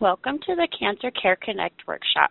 Welcome to the Cancer Care Connect workshop.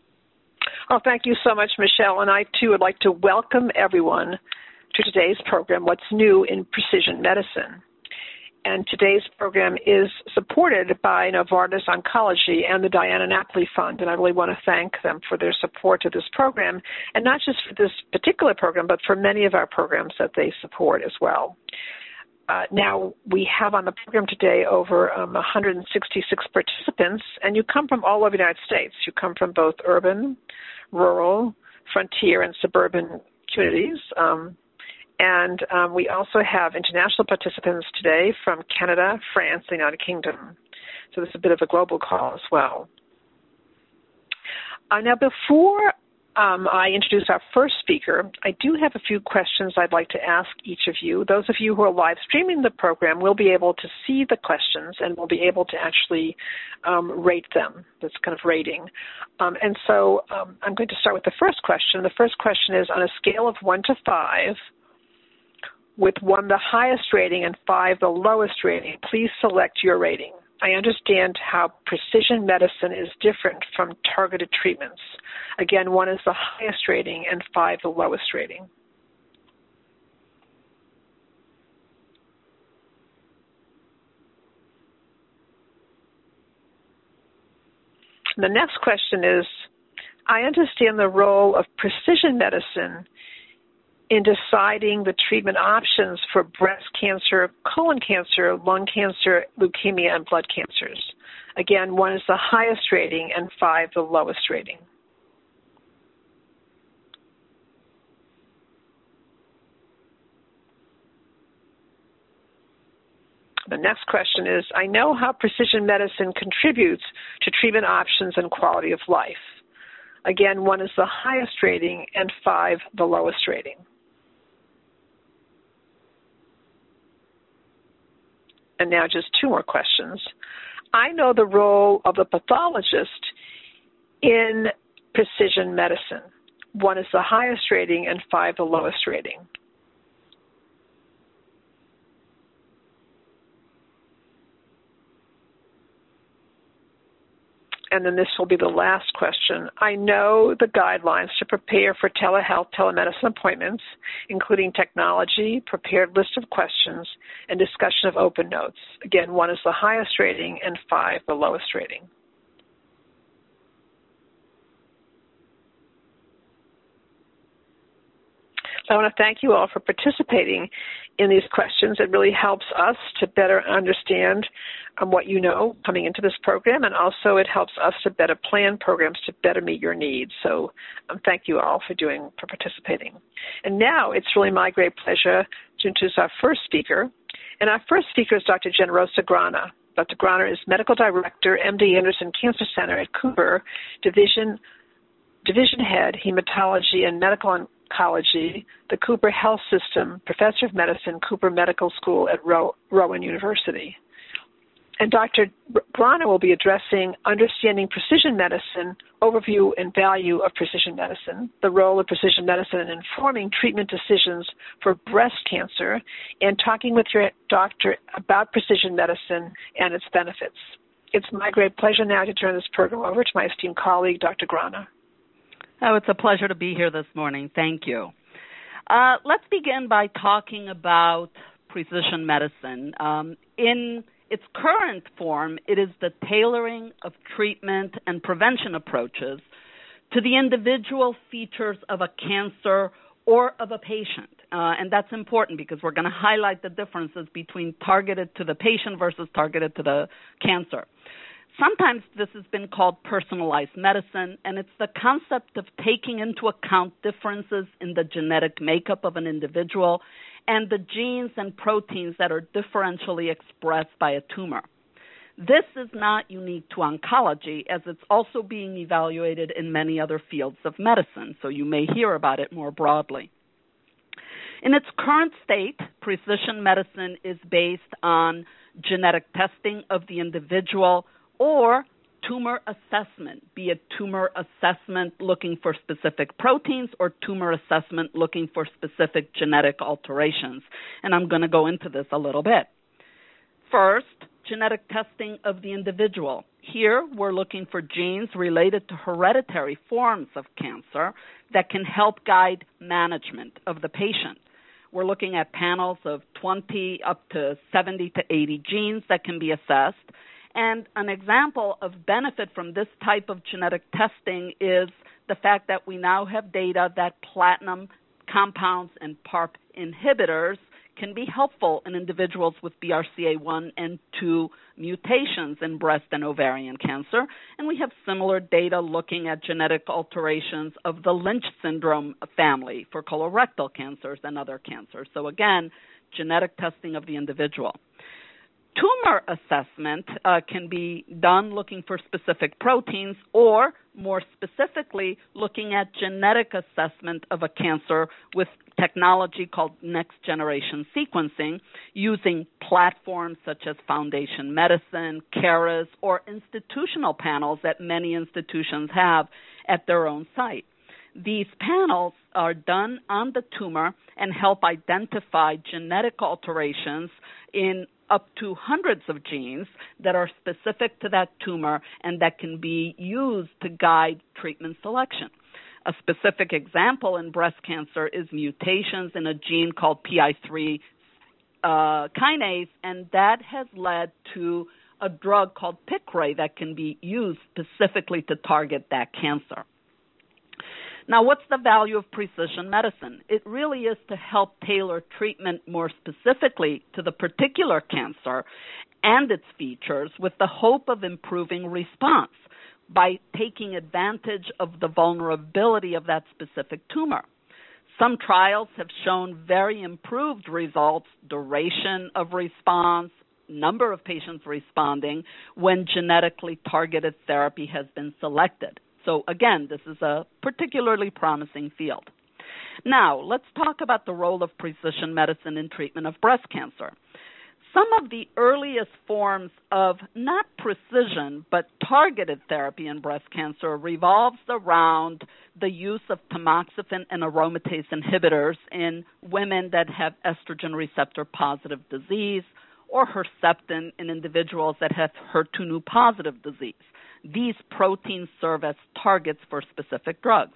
Oh, thank you so much, Michelle. And I too would like to welcome everyone to today's program, What's New in Precision Medicine. And today's program is supported by Novartis Oncology and the Diana Napoli Fund. And I really want to thank them for their support of this program, and not just for this particular program, but for many of our programs that they support as well. Uh, now, we have on the program today over um, 166 participants, and you come from all over the United States. You come from both urban, rural, frontier, and suburban communities. Um, and um, we also have international participants today from Canada, France, the United Kingdom. So this is a bit of a global call as well. Uh, now, before um, I introduce our first speaker, I do have a few questions I'd like to ask each of you. Those of you who are live streaming the program will be able to see the questions and will be able to actually um, rate them. That's kind of rating. Um, and so um, I'm going to start with the first question. The first question is on a scale of 1 to 5, with 1 the highest rating and 5 the lowest rating, please select your rating. I understand how precision medicine is different from targeted treatments. Again, 1 is the highest rating and 5 the lowest rating. The next question is I understand the role of precision medicine in deciding the treatment options for breast cancer, colon cancer, lung cancer, leukemia, and blood cancers. Again, one is the highest rating and five the lowest rating. The next question is I know how precision medicine contributes to treatment options and quality of life. Again, one is the highest rating and five the lowest rating. And now just two more questions. I know the role of the pathologist in precision medicine. One is the highest rating and five the lowest rating. And then this will be the last question. I know the guidelines to prepare for telehealth telemedicine appointments, including technology, prepared list of questions, and discussion of open notes. Again, one is the highest rating and five the lowest rating. I want to thank you all for participating in these questions. It really helps us to better understand um, what you know coming into this program, and also it helps us to better plan programs to better meet your needs. So, um, thank you all for doing for participating. And now it's really my great pleasure to introduce our first speaker. And our first speaker is Dr. Generosa Grana. Dr. Grana is Medical Director, MD Anderson Cancer Center at Cooper Division Division Head, Hematology and Medical Oncology, the Cooper Health System, Professor of Medicine, Cooper Medical School at Rowan University. And Dr. Grana will be addressing understanding precision medicine, overview and value of precision medicine, the role of precision medicine in informing treatment decisions for breast cancer, and talking with your doctor about precision medicine and its benefits. It's my great pleasure now to turn this program over to my esteemed colleague, Dr. Grana. Oh, it's a pleasure to be here this morning. Thank you. Uh, let's begin by talking about precision medicine. Um, in its current form, it is the tailoring of treatment and prevention approaches to the individual features of a cancer or of a patient. Uh, and that's important because we're going to highlight the differences between targeted to the patient versus targeted to the cancer. Sometimes this has been called personalized medicine, and it's the concept of taking into account differences in the genetic makeup of an individual and the genes and proteins that are differentially expressed by a tumor. This is not unique to oncology as it's also being evaluated in many other fields of medicine, so you may hear about it more broadly. In its current state, precision medicine is based on genetic testing of the individual or tumor assessment, be it tumor assessment looking for specific proteins or tumor assessment looking for specific genetic alterations. And I'm going to go into this a little bit. First, genetic testing of the individual. Here, we're looking for genes related to hereditary forms of cancer that can help guide management of the patient. We're looking at panels of 20 up to 70 to 80 genes that can be assessed and an example of benefit from this type of genetic testing is the fact that we now have data that platinum compounds and PARP inhibitors can be helpful in individuals with BRCA1 and 2 mutations in breast and ovarian cancer. And we have similar data looking at genetic alterations of the Lynch syndrome family for colorectal cancers and other cancers. So, again, genetic testing of the individual. Tumor assessment uh, can be done looking for specific proteins or, more specifically, looking at genetic assessment of a cancer with technology called next generation sequencing using platforms such as Foundation Medicine, Caris, or institutional panels that many institutions have at their own site. These panels are done on the tumor and help identify genetic alterations in up to hundreds of genes that are specific to that tumor and that can be used to guide treatment selection. A specific example in breast cancer is mutations in a gene called PI3 uh, kinase, and that has led to a drug called Piqray that can be used specifically to target that cancer. Now, what's the value of precision medicine? It really is to help tailor treatment more specifically to the particular cancer and its features with the hope of improving response by taking advantage of the vulnerability of that specific tumor. Some trials have shown very improved results, duration of response, number of patients responding when genetically targeted therapy has been selected. So, again, this is a particularly promising field. Now, let's talk about the role of precision medicine in treatment of breast cancer. Some of the earliest forms of not precision but targeted therapy in breast cancer revolves around the use of tamoxifen and aromatase inhibitors in women that have estrogen receptor positive disease or Herceptin in individuals that have HER2/neu positive disease these proteins serve as targets for specific drugs.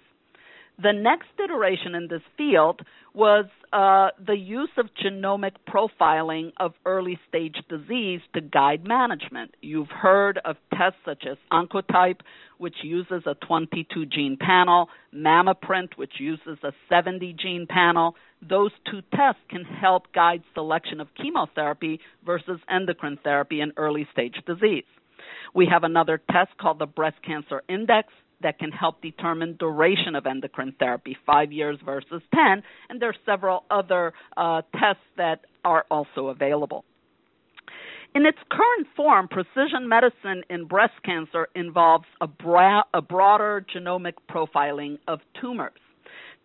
The next iteration in this field was uh, the use of genomic profiling of early stage disease to guide management. You've heard of tests such as Oncotype, which uses a 22 gene panel, Mammaprint, which uses a 70 gene panel. Those two tests can help guide selection of chemotherapy versus endocrine therapy in early stage disease. We have another test called the Breast Cancer Index that can help determine duration of endocrine therapy, five years versus 10, and there are several other uh, tests that are also available. In its current form, precision medicine in breast cancer involves a, bra- a broader genomic profiling of tumors,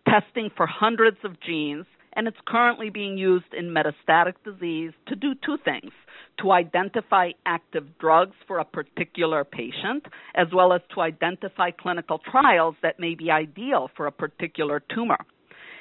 testing for hundreds of genes, and it's currently being used in metastatic disease to do two things to identify active drugs for a particular patient, as well as to identify clinical trials that may be ideal for a particular tumor.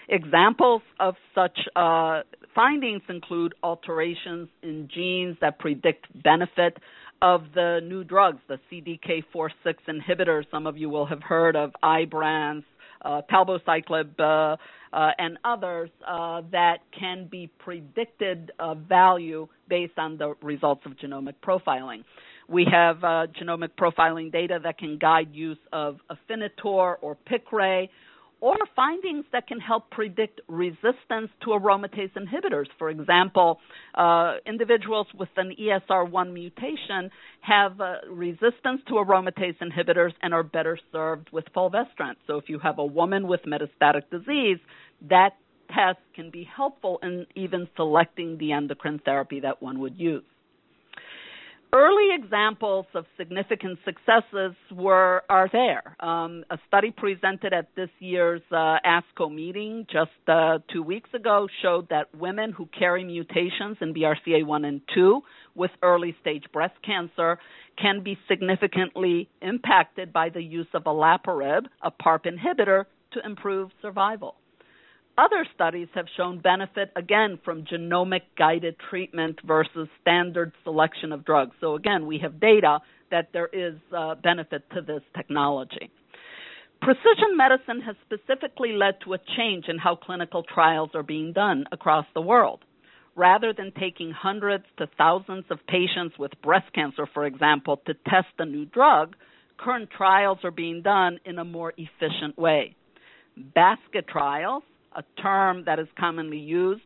Examples of such uh, findings include alterations in genes that predict benefit of the new drugs, the CDK4/6 inhibitors. Some of you will have heard of Ibrance, uh, palbociclib, uh, uh, and others uh, that can be predicted value based on the results of genomic profiling. We have genomic profiling data that can guide use of Afinitor or Piqray or findings that can help predict resistance to aromatase inhibitors. For example, uh, individuals with an ESR1 mutation have uh, resistance to aromatase inhibitors and are better served with fulvestrant. So if you have a woman with metastatic disease, that test can be helpful in even selecting the endocrine therapy that one would use. Early examples of significant successes were are there. Um, a study presented at this year's uh, ASCO meeting just uh, two weeks ago showed that women who carry mutations in BRCA1 and 2 with early stage breast cancer can be significantly impacted by the use of olaparib, a PARP inhibitor, to improve survival. Other studies have shown benefit again from genomic guided treatment versus standard selection of drugs. So again, we have data that there is uh, benefit to this technology. Precision medicine has specifically led to a change in how clinical trials are being done across the world. Rather than taking hundreds to thousands of patients with breast cancer, for example, to test a new drug, current trials are being done in a more efficient way. Basket trials a term that is commonly used,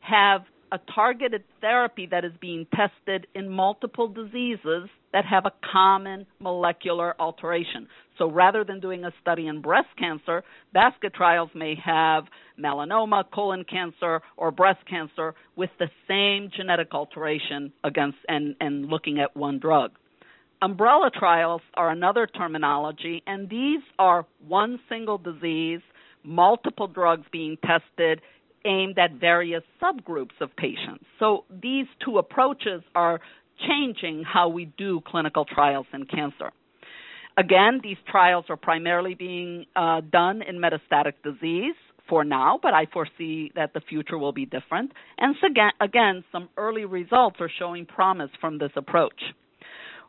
have a targeted therapy that is being tested in multiple diseases that have a common molecular alteration. So rather than doing a study in breast cancer, basket trials may have melanoma, colon cancer, or breast cancer with the same genetic alteration against and, and looking at one drug. Umbrella trials are another terminology, and these are one single disease multiple drugs being tested aimed at various subgroups of patients. So these two approaches are changing how we do clinical trials in cancer. Again, these trials are primarily being uh, done in metastatic disease for now, but I foresee that the future will be different. And so again, again, some early results are showing promise from this approach.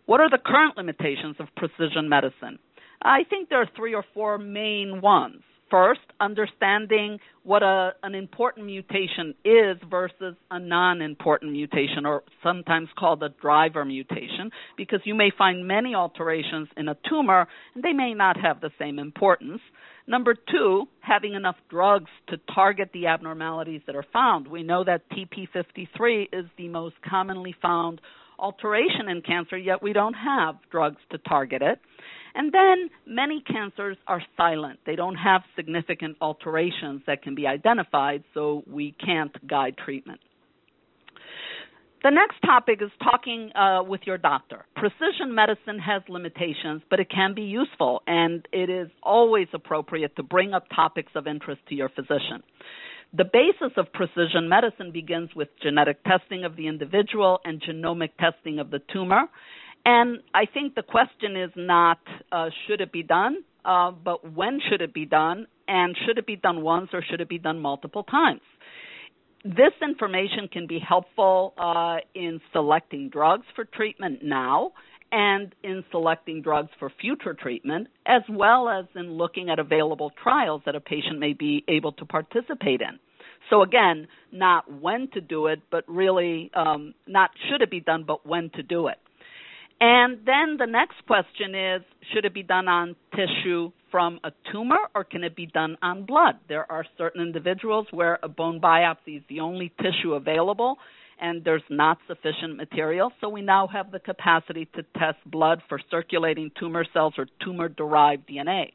What are the current limitations of precision medicine? I think there are three or four main ones. First, understanding what a, an important mutation is versus a non important mutation, or sometimes called a driver mutation, because you may find many alterations in a tumor and they may not have the same importance. Number two, having enough drugs to target the abnormalities that are found. We know that TP53 is the most commonly found alteration in cancer, yet we don't have drugs to target it. And then many cancers are silent. They don't have significant alterations that can be identified, so we can't guide treatment. The next topic is talking uh, with your doctor. Precision medicine has limitations, but it can be useful, and it is always appropriate to bring up topics of interest to your physician. The basis of precision medicine begins with genetic testing of the individual and genomic testing of the tumor. And I think the question is not uh, should it be done, uh, but when should it be done, and should it be done once or should it be done multiple times? This information can be helpful uh, in selecting drugs for treatment now and in selecting drugs for future treatment, as well as in looking at available trials that a patient may be able to participate in. So again, not when to do it, but really um, not should it be done, but when to do it. And then the next question is should it be done on tissue from a tumor or can it be done on blood? There are certain individuals where a bone biopsy is the only tissue available and there's not sufficient material. So we now have the capacity to test blood for circulating tumor cells or tumor derived DNA.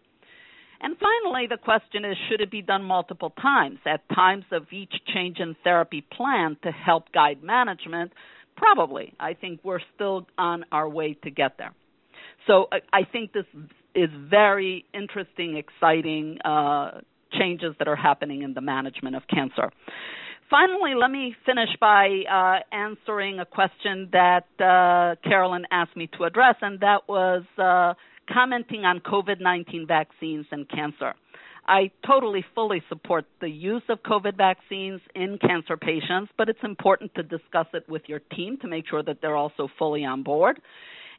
And finally, the question is should it be done multiple times at times of each change in therapy plan to help guide management? Probably. I think we're still on our way to get there. So I think this is very interesting, exciting uh, changes that are happening in the management of cancer. Finally, let me finish by uh, answering a question that uh, Carolyn asked me to address, and that was uh, commenting on COVID 19 vaccines and cancer. I totally fully support the use of COVID vaccines in cancer patients, but it's important to discuss it with your team to make sure that they're also fully on board.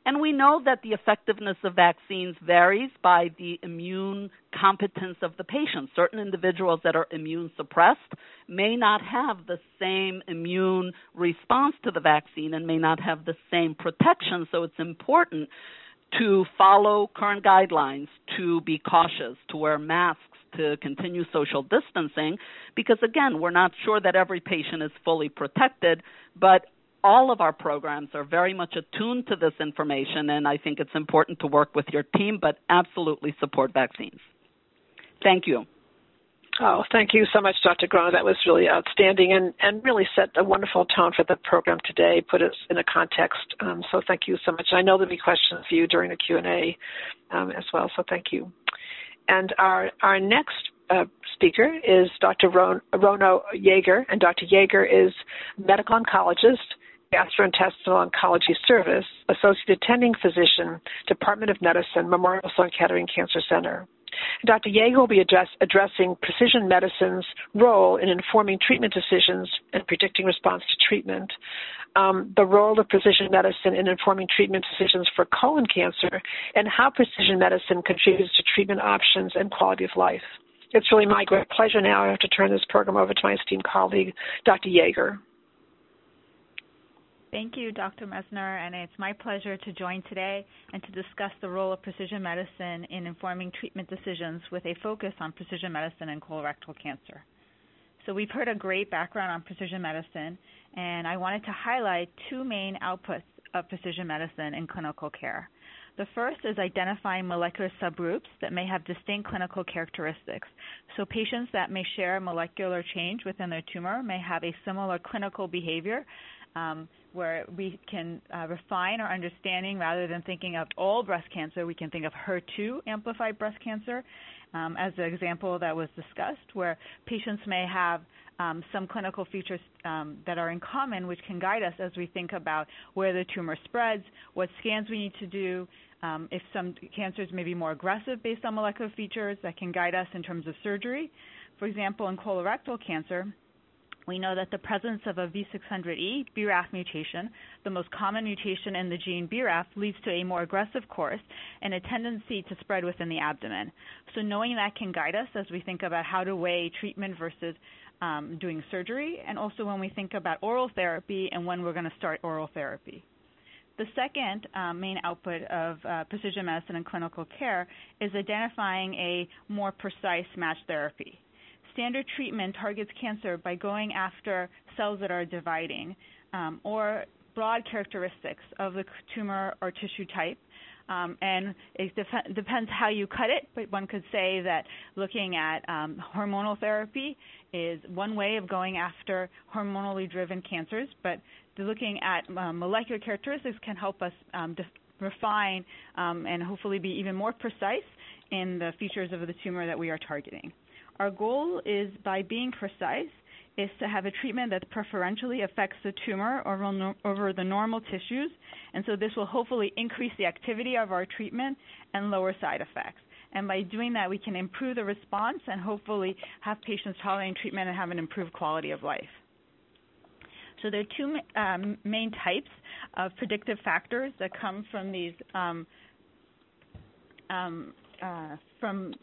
And we know that the effectiveness of vaccines varies by the immune competence of the patient. Certain individuals that are immune suppressed may not have the same immune response to the vaccine and may not have the same protection. So it's important to follow current guidelines, to be cautious, to wear masks, to continue social distancing, because again, we're not sure that every patient is fully protected, but all of our programs are very much attuned to this information, and I think it's important to work with your team, but absolutely support vaccines. Thank you. Oh, thank you so much, Dr. Grana. That was really outstanding and, and really set a wonderful tone for the program today, put us in a context. Um, so thank you so much. I know there'll be questions for you during the Q&A um, as well, so thank you. And our, our next uh, speaker is Dr. Ron, Rona Yaeger, and Dr. Yaeger is medical oncologist, gastrointestinal oncology service, associate attending physician, Department of Medicine, Memorial Sloan Kettering Cancer Center. Dr. Yaeger will be address, addressing precision medicine's role in informing treatment decisions and predicting response to treatment. Um, the role of precision medicine in informing treatment decisions for colon cancer, and how precision medicine contributes to treatment options and quality of life. It's really my great pleasure now to turn this program over to my esteemed colleague, Dr. Yaeger. Thank you, Dr. Messner, and it's my pleasure to join today and to discuss the role of precision medicine in informing treatment decisions with a focus on precision medicine and colorectal cancer. So we've heard a great background on precision medicine, and I wanted to highlight two main outputs of precision medicine in clinical care. The first is identifying molecular subgroups that may have distinct clinical characteristics. So patients that may share a molecular change within their tumor may have a similar clinical behavior um, where we can uh, refine our understanding rather than thinking of all breast cancer, we can think of HER2 amplified breast cancer um, as the example that was discussed, where patients may have um, some clinical features um, that are in common, which can guide us as we think about where the tumor spreads, what scans we need to do, um, if some cancers may be more aggressive based on molecular features that can guide us in terms of surgery. For example, in colorectal cancer, we know that the presence of a V600E BRAF mutation, the most common mutation in the gene BRAF, leads to a more aggressive course and a tendency to spread within the abdomen. So knowing that can guide us as we think about how to weigh treatment versus um, doing surgery, and also when we think about oral therapy and when we're going to start oral therapy. The second um, main output of uh, precision medicine and clinical care is identifying a more precise match therapy standard treatment targets cancer by going after cells that are dividing um, or broad characteristics of the tumor or tissue type. Um, and it def- depends how you cut it, but one could say that looking at um, hormonal therapy is one way of going after hormonally driven cancers, but looking at uh, molecular characteristics can help us um, def- refine um, and hopefully be even more precise in the features of the tumor that we are targeting. Our goal is by being precise is to have a treatment that preferentially affects the tumor over, the normal tissues, and so this will hopefully increase the activity of our treatment and lower side effects. And by doing that, we can improve the response and hopefully have patients tolerating treatment and have an improved quality of life. So there are two um, main types of predictive factors that come from these um, um, uh, from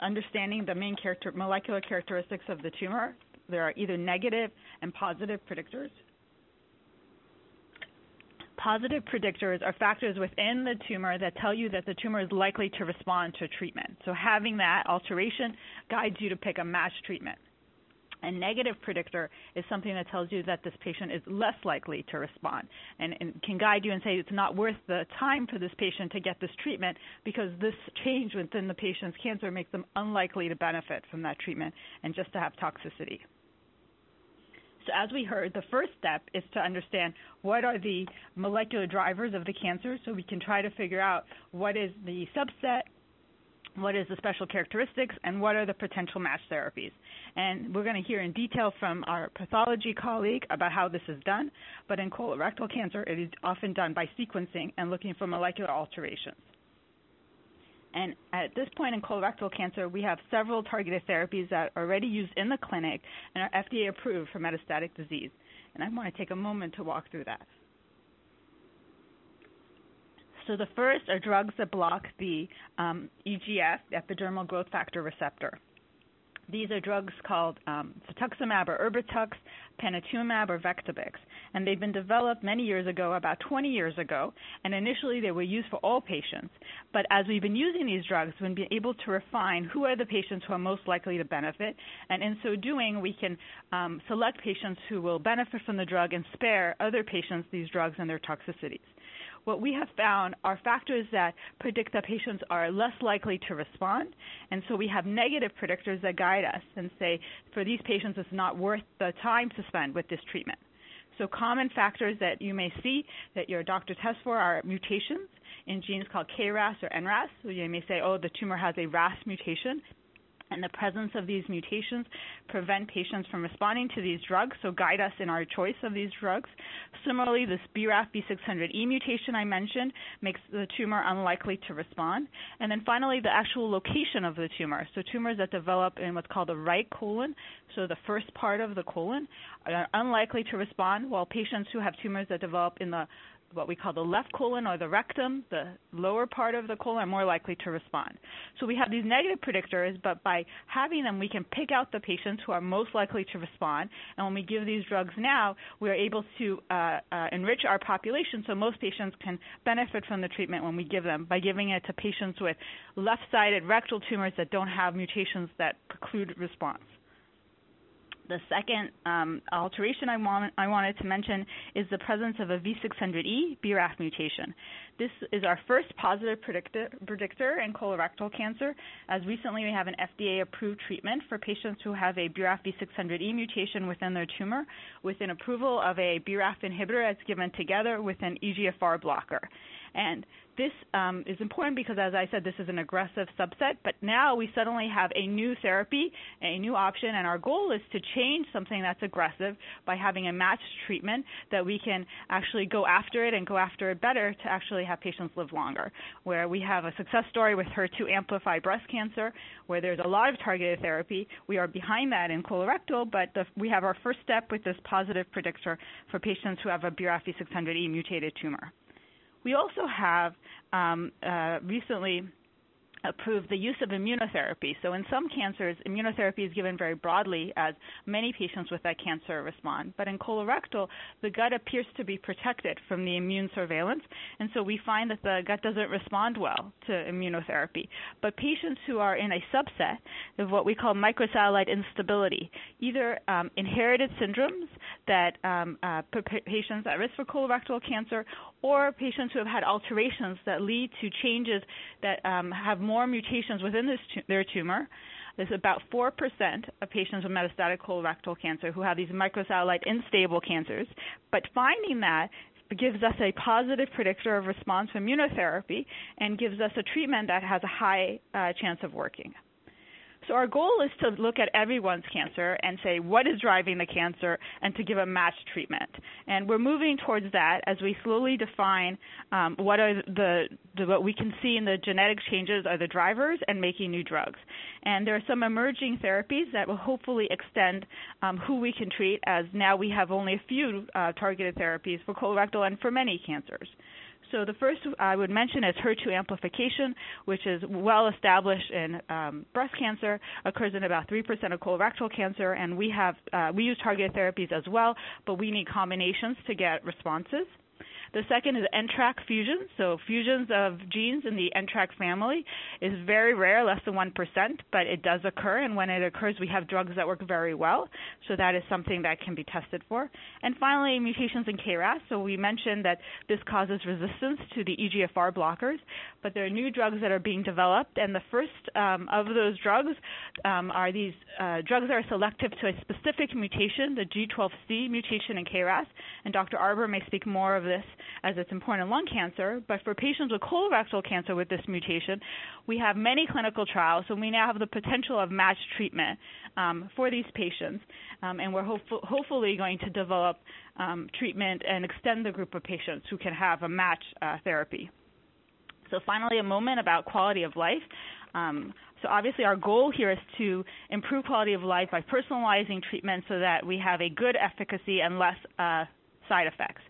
understanding the main character, molecular characteristics of the tumor. There are either negative and positive predictors. Positive predictors are factors within the tumor that tell you that the tumor is likely to respond to treatment. So having that alteration guides you to pick a matched treatment. A negative predictor is something that tells you that this patient is less likely to respond and, and, can guide you and say it's not worth the time for this patient to get this treatment because this change within the patient's cancer makes them unlikely to benefit from that treatment and just to have toxicity. So as we heard, the first step is to understand what are the molecular drivers of the cancer so we can try to figure out what is the subset what is the special characteristics, and what are the potential match therapies. And we're going to hear in detail from our pathology colleague about how this is done, but in colorectal cancer, it is often done by sequencing and looking for molecular alterations. And at this point in colorectal cancer, we have several targeted therapies that are already used in the clinic and are FDA approved for metastatic disease. And I want to take a moment to walk through that. So the first are drugs that block the um, EGF, epidermal growth factor receptor. These are drugs called um, cetuximab or Erbitux, panitumumab or Vectibix, and they've been developed many years ago, about 20 years ago, and initially they were used for all patients. But as we've been using these drugs, we've been able to refine who are the patients who are most likely to benefit, and in so doing, we can um, select patients who will benefit from the drug and spare other patients these drugs and their toxicities. What we have found are factors that predict that patients are less likely to respond. And so we have negative predictors that guide us and say, for these patients, it's not worth the time to spend with this treatment. So common factors that you may see that your doctor tests for are mutations in genes called KRAS or NRAS. So you may say, oh, the tumor has a RAS mutation and the presence of these mutations prevent patients from responding to these drugs, so guide us in our choice of these drugs. Similarly, this BRAF V600E mutation I mentioned makes the tumor unlikely to respond. And then finally, the actual location of the tumor. So tumors that develop in what's called the right colon, so the first part of the colon, are unlikely to respond, while patients who have tumors that develop in the what we call the left colon or the rectum, the lower part of the colon, are more likely to respond. So we have these negative predictors, but by having them, we can pick out the patients who are most likely to respond. And when we give these drugs now, we are able to uh, uh, enrich our population so most patients can benefit from the treatment when we give them by giving it to patients with left-sided rectal tumors that don't have mutations that preclude response. The second um, alteration I, want, I, wanted to mention is the presence of a V600E BRAF mutation. This is our first positive predictor, predictor in colorectal cancer, as recently we have an FDA-approved treatment for patients who have a BRAF V600E mutation within their tumor, with an approval of a BRAF inhibitor that's given together with an EGFR blocker. And this um, is important because, as I said, this is an aggressive subset, but now we suddenly have a new therapy, a new option, and our goal is to change something that's aggressive by having a matched treatment that we can actually go after it and go after it better to actually have patients live longer. Where we have a success story with HER2 amplified breast cancer, where there's a lot of targeted therapy. We are behind that in colorectal, but the, we have our first step with this positive predictor for patients who have a BRAF V600E mutated tumor. We also have um, uh, recently approved the use of immunotherapy. So in some cancers, immunotherapy is given very broadly as many patients with that cancer respond. But in colorectal, the gut appears to be protected from the immune surveillance, and so we find that the gut doesn't respond well to immunotherapy. But patients who are in a subset of what we call microsatellite instability, either um, inherited syndromes that um, uh, patients at risk for colorectal cancer or patients who have had alterations that lead to changes that um, have more mutations within tu- their tumor. There's about 4% of patients with metastatic colorectal cancer who have these microsatellite unstable cancers. But finding that gives us a positive predictor of response to immunotherapy and gives us a treatment that has a high uh, chance of working. So our goal is to look at everyone's cancer and say what is driving the cancer and to give a matched treatment. And we're moving towards that as we slowly define um, what are the, the, what we can see in the genetic changes are the drivers and making new drugs. And there are some emerging therapies that will hopefully extend um, who we can treat as now we have only a few uh, targeted therapies for colorectal and for many cancers. So the first I would mention is HER2 amplification, which is well established in um, breast cancer, occurs in about 3% of colorectal cancer, and we have uh, we use targeted therapies as well, but we need combinations to get responses. The second is NTRK fusions. So fusions of genes in the NTRK family is very rare, less than 1%, but it does occur. And when it occurs, we have drugs that work very well. So that is something that can be tested for. And finally, mutations in KRAS. So we mentioned that this causes resistance to the EGFR blockers, but there are new drugs that are being developed. And the first um, of those drugs um, are these uh, drugs that are selective to a specific mutation, the G12C mutation in KRAS. And Dr. Arbour may speak more of this as it's important in lung cancer. But for patients with colorectal cancer with this mutation, we have many clinical trials, so we now have the potential of matched treatment um, for these patients. Um, and we're hopeful, hopefully going to develop um, treatment and extend the group of patients who can have a match uh, therapy. So finally, a moment about quality of life. Um, so obviously our goal here is to improve quality of life by personalizing treatment so that we have a good efficacy and less uh, side effects.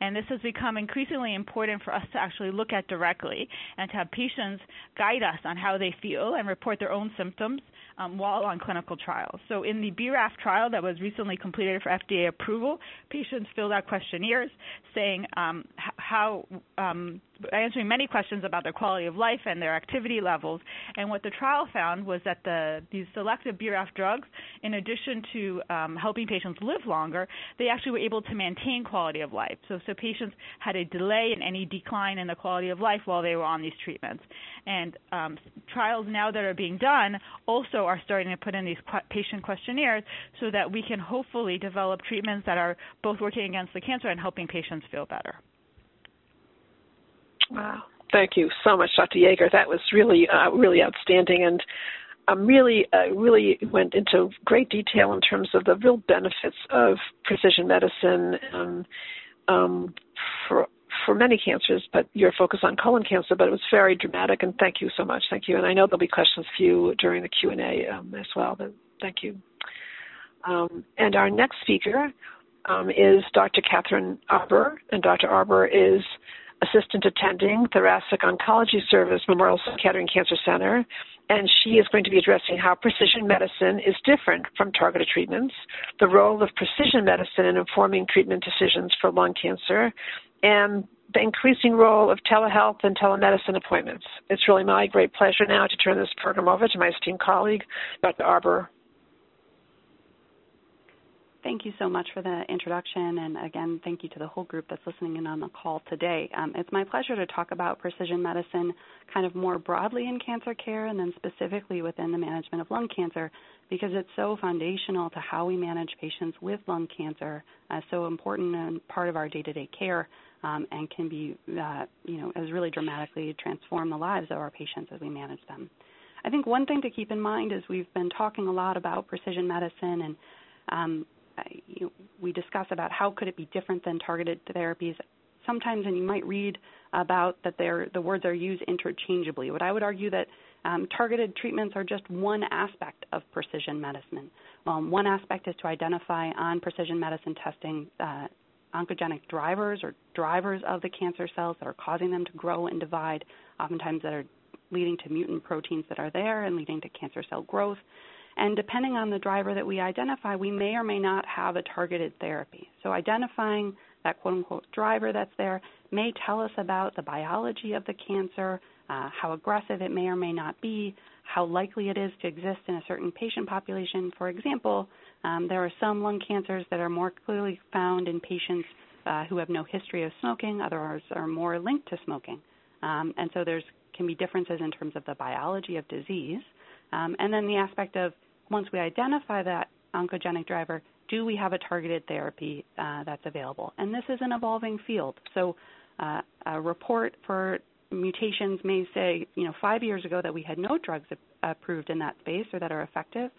And this has become increasingly important for us to actually look at directly and to have patients guide us on how they feel and report their own symptoms um, while on clinical trials. So in the BRAF trial that was recently completed for FDA approval, patients filled out questionnaires saying um, how um, answering many questions about their quality of life and their activity levels. And what the trial found was that the these selective BRAF drugs, in addition to um, helping patients live longer, they actually were able to maintain quality of life. So, so patients had a delay in any decline in the quality of life while they were on these treatments. And um, trials now that are being done also are starting to put in these patient questionnaires so that we can hopefully develop treatments that are both working against the cancer and helping patients feel better. Wow. Thank you so much, Dr. Yaeger. That was really, uh, really outstanding, and um, really, uh, really went into great detail in terms of the real benefits of precision medicine um, um, for for many cancers, but your focus on colon cancer. But it was very dramatic, and thank you so much. Thank you. And I know there'll be questions for you during the Q and A um, as well. But thank you. Um, and our next speaker um, is Dr. Kathryn Arbour, and Dr. Arbour is assistant attending thoracic oncology service Memorial Kettering Cancer Center, and she is going to be addressing how precision medicine is different from targeted treatments, the role of precision medicine in informing treatment decisions for lung cancer, and the increasing role of telehealth and telemedicine appointments. It's really my great pleasure now to turn this program over to my esteemed colleague, Dr. Arbour. Thank you so much for the introduction, and again, thank you to the whole group that's listening in on the call today. Um, it's my pleasure to talk about precision medicine kind of more broadly in cancer care and then specifically within the management of lung cancer because it's so foundational to how we manage patients with lung cancer, uh, so important and part of our day-to-day care, um, and can be, uh, you know, has really dramatically transformed the lives of our patients as we manage them. I think one thing to keep in mind is we've been talking a lot about precision medicine and um, you know, we discuss about how could it be different than targeted therapies. Sometimes, and you might read about that the words are used interchangeably. But I would argue that um, targeted treatments are just one aspect of precision medicine. Um, one aspect is to identify on precision medicine testing uh, oncogenic drivers or drivers of the cancer cells that are causing them to grow and divide, oftentimes that are leading to mutant proteins that are there and leading to cancer cell growth. And depending on the driver that we identify, we may or may not have a targeted therapy. So identifying that quote unquote driver that's there may tell us about the biology of the cancer, uh, how aggressive it may or may not be, how likely it is to exist in a certain patient population. For example, um, there are some lung cancers that are more clearly found in patients uh, who have no history of smoking, others are more linked to smoking. Um, and so there's can be differences in terms of the biology of disease. Um, and then the aspect of once we identify that oncogenic driver, do we have a targeted therapy uh, that's available? And this is an evolving field. So uh, a report for mutations may say, you know, five years ago that we had no drugs approved in that space or that are effective,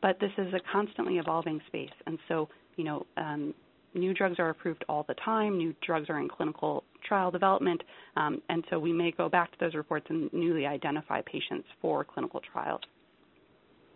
but this is a constantly evolving space. And so, you know, um, new drugs are approved all the time. New drugs are in clinical trial development, um, and so we may go back to those reports and newly identify patients for clinical trials.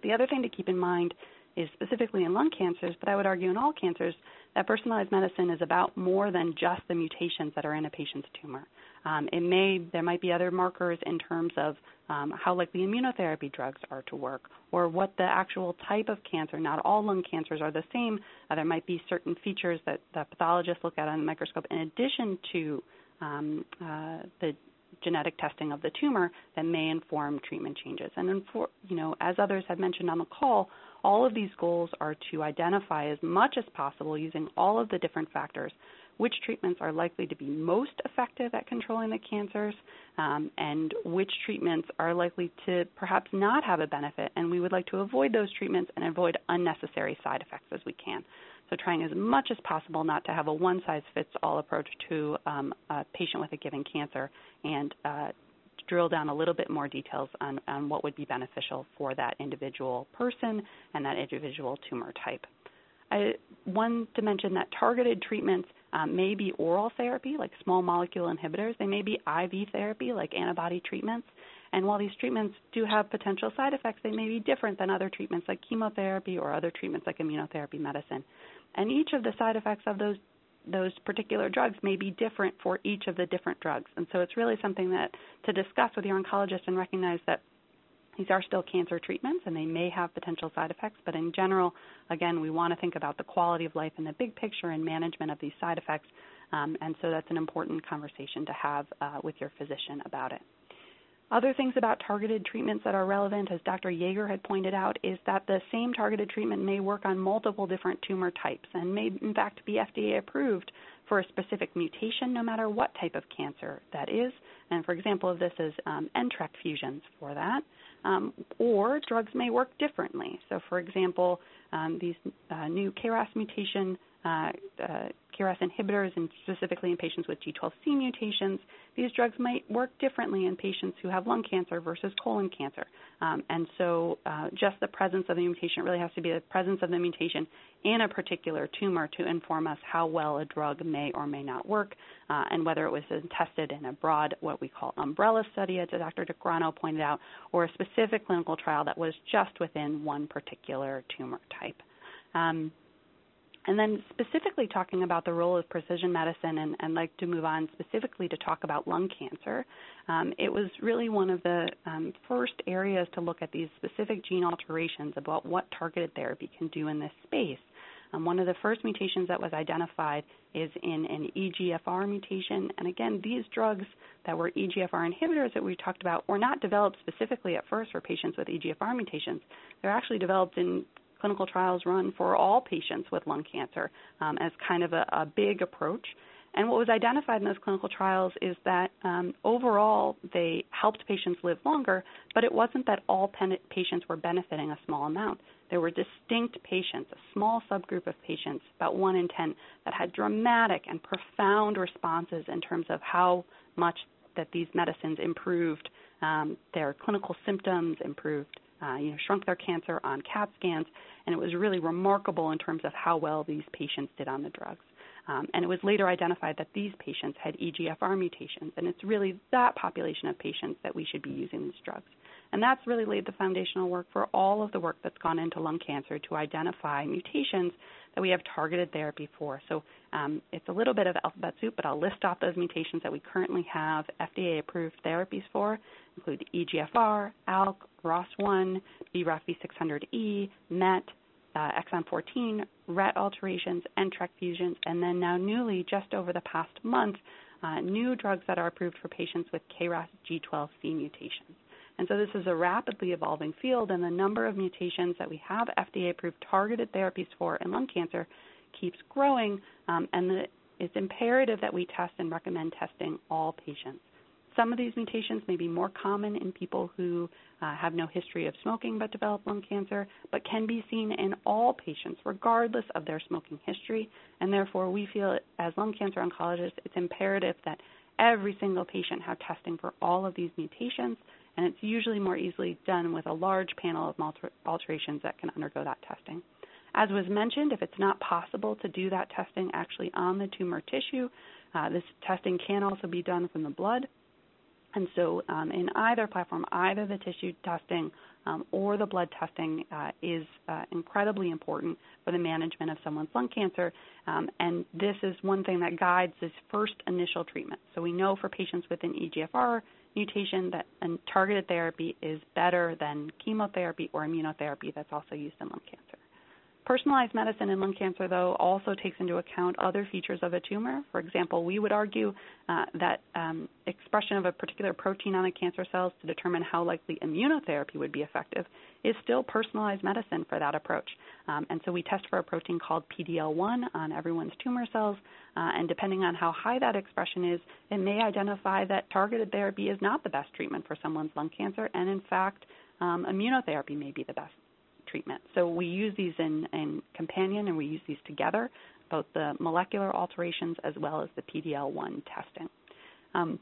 The other thing to keep in mind is specifically in lung cancers, but I would argue in all cancers, that personalized medicine is about more than just the mutations that are in a patient's tumor. Um, it may there might be other markers in terms of um, how likely immunotherapy drugs are to work, or what the actual type of cancer. Not all lung cancers are the same. Uh, there might be certain features that the pathologists look at on the microscope in addition to um, uh, the genetic testing of the tumor that may inform treatment changes. And for, you know, as others have mentioned on the call, all of these goals are to identify as much as possible using all of the different factors which treatments are likely to be most effective at controlling the cancers um, and which treatments are likely to perhaps not have a benefit. And we would like to avoid those treatments and avoid unnecessary side effects as we can. So, trying as much as possible not to have a one size fits all approach to um, a patient with a given cancer and uh, drill down a little bit more details on, on what would be beneficial for that individual person and that individual tumor type. I want to mention that targeted treatments um, may be oral therapy, like small molecule inhibitors. They may be IV therapy, like antibody treatments. And while these treatments do have potential side effects, they may be different than other treatments like chemotherapy or other treatments like immunotherapy medicine. And each of the side effects of those those particular drugs may be different for each of the different drugs. And so it's really something that to discuss with your oncologist and recognize that these are still cancer treatments and they may have potential side effects, but in general, again, we want to think about the quality of life and the big picture and management of these side effects Um, and so that's an important conversation to have uh, with your physician about it. Other things about targeted treatments that are relevant, as Dr. Yaeger had pointed out, is that the same targeted treatment may work on multiple different tumor types and may, in fact, be FDA approved for a specific mutation, no matter what type of cancer that is. And for example this is um, NTRK fusions for that. Um, or drugs may work differently. So, for example, um, these uh, new KRAS mutation KRAS inhibitors, and specifically in patients with G12C mutations, these drugs might work differently in patients who have lung cancer versus colon cancer. Um, and so, uh, just the presence of the mutation really has to be the presence of the mutation in a particular tumor to inform us how well a drug may or may not work, uh, and whether it was tested in a broad, what we call umbrella study, as Dr. DeGrano pointed out, or a specific clinical trial that was just within one particular tumor type. Um, and then specifically talking about the role of precision medicine, and, like to move on specifically to talk about lung cancer, um, it was really one of the um, first areas to look at these specific gene alterations about what targeted therapy can do in this space. Um, one of the first mutations that was identified is in an EGFR mutation. And again, these drugs that were EGFR inhibitors that we talked about were not developed specifically at first for patients with EGFR mutations. They're actually developed in clinical trials run for all patients with lung cancer um, as kind of a, a, big approach. And what was identified in those clinical trials is that um, overall they helped patients live longer, but it wasn't that all pen- patients were benefiting a small amount. There were distinct patients, a small subgroup of patients, about one in 10, that had dramatic and profound responses in terms of how much that these medicines improved um, their clinical symptoms, improved uh, you know, shrunk their cancer on CAT scans, and it was really remarkable in terms of how well these patients did on the drugs. Um, and it was later identified that these patients had EGFR mutations, and it's really that population of patients that we should be using these drugs. And that's really laid the foundational work for all of the work that's gone into lung cancer to identify mutations that we have targeted therapy for. So um, it's a little bit of alphabet soup, but I'll list off those mutations that we currently have FDA approved therapies for, include EGFR, ALK, ROS1, BRAF V600E, MET, uh, exon 14, RET alterations, and NTRK fusions, and then now newly, just over the past month, uh, new drugs that are approved for patients with KRAS G12C mutations. And so this is a rapidly evolving field, and the number of mutations that we have FDA approved targeted therapies for in lung cancer keeps growing, um, and the, it's imperative that we test and recommend testing all patients. Some of these mutations may be more common in people who uh, have no history of smoking but develop lung cancer, but can be seen in all patients regardless of their smoking history. And therefore, we feel as lung cancer oncologists, it's imperative that every single patient have testing for all of these mutations and it's usually more easily done with a large panel of alterations that can undergo that testing. As was mentioned, if it's not possible to do that testing actually on the tumor tissue, uh, this testing can also be done from the blood. And so, um, in either platform, either the tissue testing um, or the blood testing uh, is uh, incredibly important for the management of someone's lung cancer. Um, and this is one thing that guides this first initial treatment. So, we know for patients with an EGFR mutation that a targeted therapy is better than chemotherapy or immunotherapy that's also used in lung cancer. Personalized medicine in lung cancer, though, also takes into account other features of a tumor. For example, we would argue uh, that um, expression of a particular protein on the cancer cells to determine how likely immunotherapy would be effective is still personalized medicine for that approach. Um, and so we test for a protein called PDL1 on everyone's tumor cells, uh, and depending on how high that expression is, it may identify that targeted therapy is not the best treatment for someone's lung cancer, and in fact, um, immunotherapy may be the best treatment. So we use these in, in companion and we use these together, both the molecular alterations as well as the PDL1 testing. Um,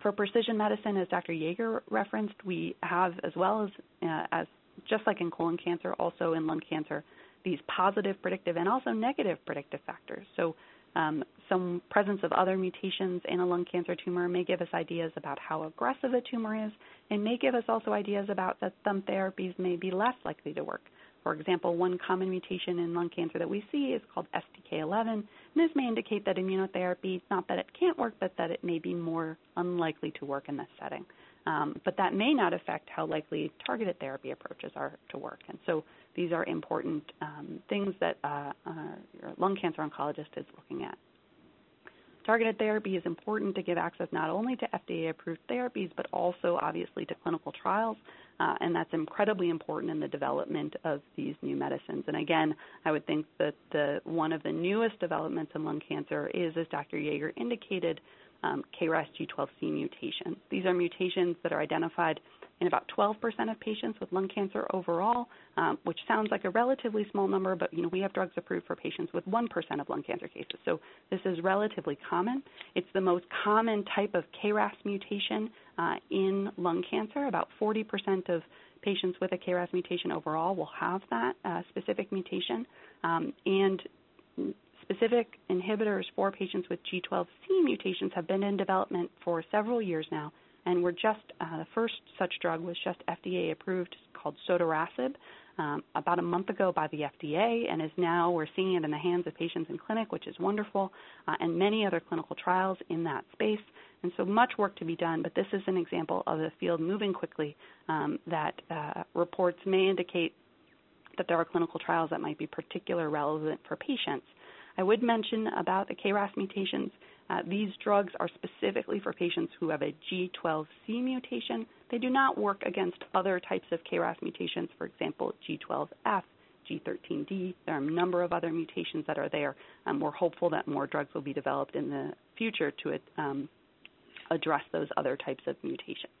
for precision medicine, as Dr. Yaeger referenced, we have, as well as, uh, as just like in colon cancer, also in lung cancer, these positive predictive and also negative predictive factors. So um, some presence of other mutations in a lung cancer tumor may give us ideas about how aggressive a tumor is and may give us also ideas about that some therapies may be less likely to work. For example, one common mutation in lung cancer that we see is called STK11, and this may indicate that immunotherapy, not that it can't work, but that it may be more unlikely to work in this setting. Um, but that may not affect how likely targeted therapy approaches are to work. And so these are important um, things that uh, uh, your lung cancer oncologist is looking at. Targeted therapy is important to give access not only to FDA approved therapies, but also obviously to clinical trials. Uh, and that's incredibly important in the development of these new medicines. And again, I would think that the one of the newest developments in lung cancer is, as Dr. Yaeger indicated, um, KRAS G12C mutations. These are mutations that are identified in about 12% of patients with lung cancer overall, um, which sounds like a relatively small number, but you know we have drugs approved for patients with 1% of lung cancer cases. So this is relatively common. It's the most common type of KRAS mutation uh, in lung cancer. About 40% of patients with a KRAS mutation overall will have that uh, specific mutation, um, and specific inhibitors for patients with G12C mutations have been in development for several years now and we're just uh, the first such drug was just FDA approved called sotorasib um, about a month ago by the FDA, and is now we're seeing it in the hands of patients in clinic, which is wonderful, uh, and many other clinical trials in that space. And so much work to be done, but this is an example of the field moving quickly um, that uh, reports may indicate that there are clinical trials that might be particularly relevant for patients. I would mention about the KRAS mutations uh, these drugs are specifically for patients who have a G12C mutation. They do not work against other types of KRAS mutations, for example, G12F, G13D. There are a number of other mutations that are there. Um, we're hopeful that more drugs will be developed in the future to um, address those other types of mutations.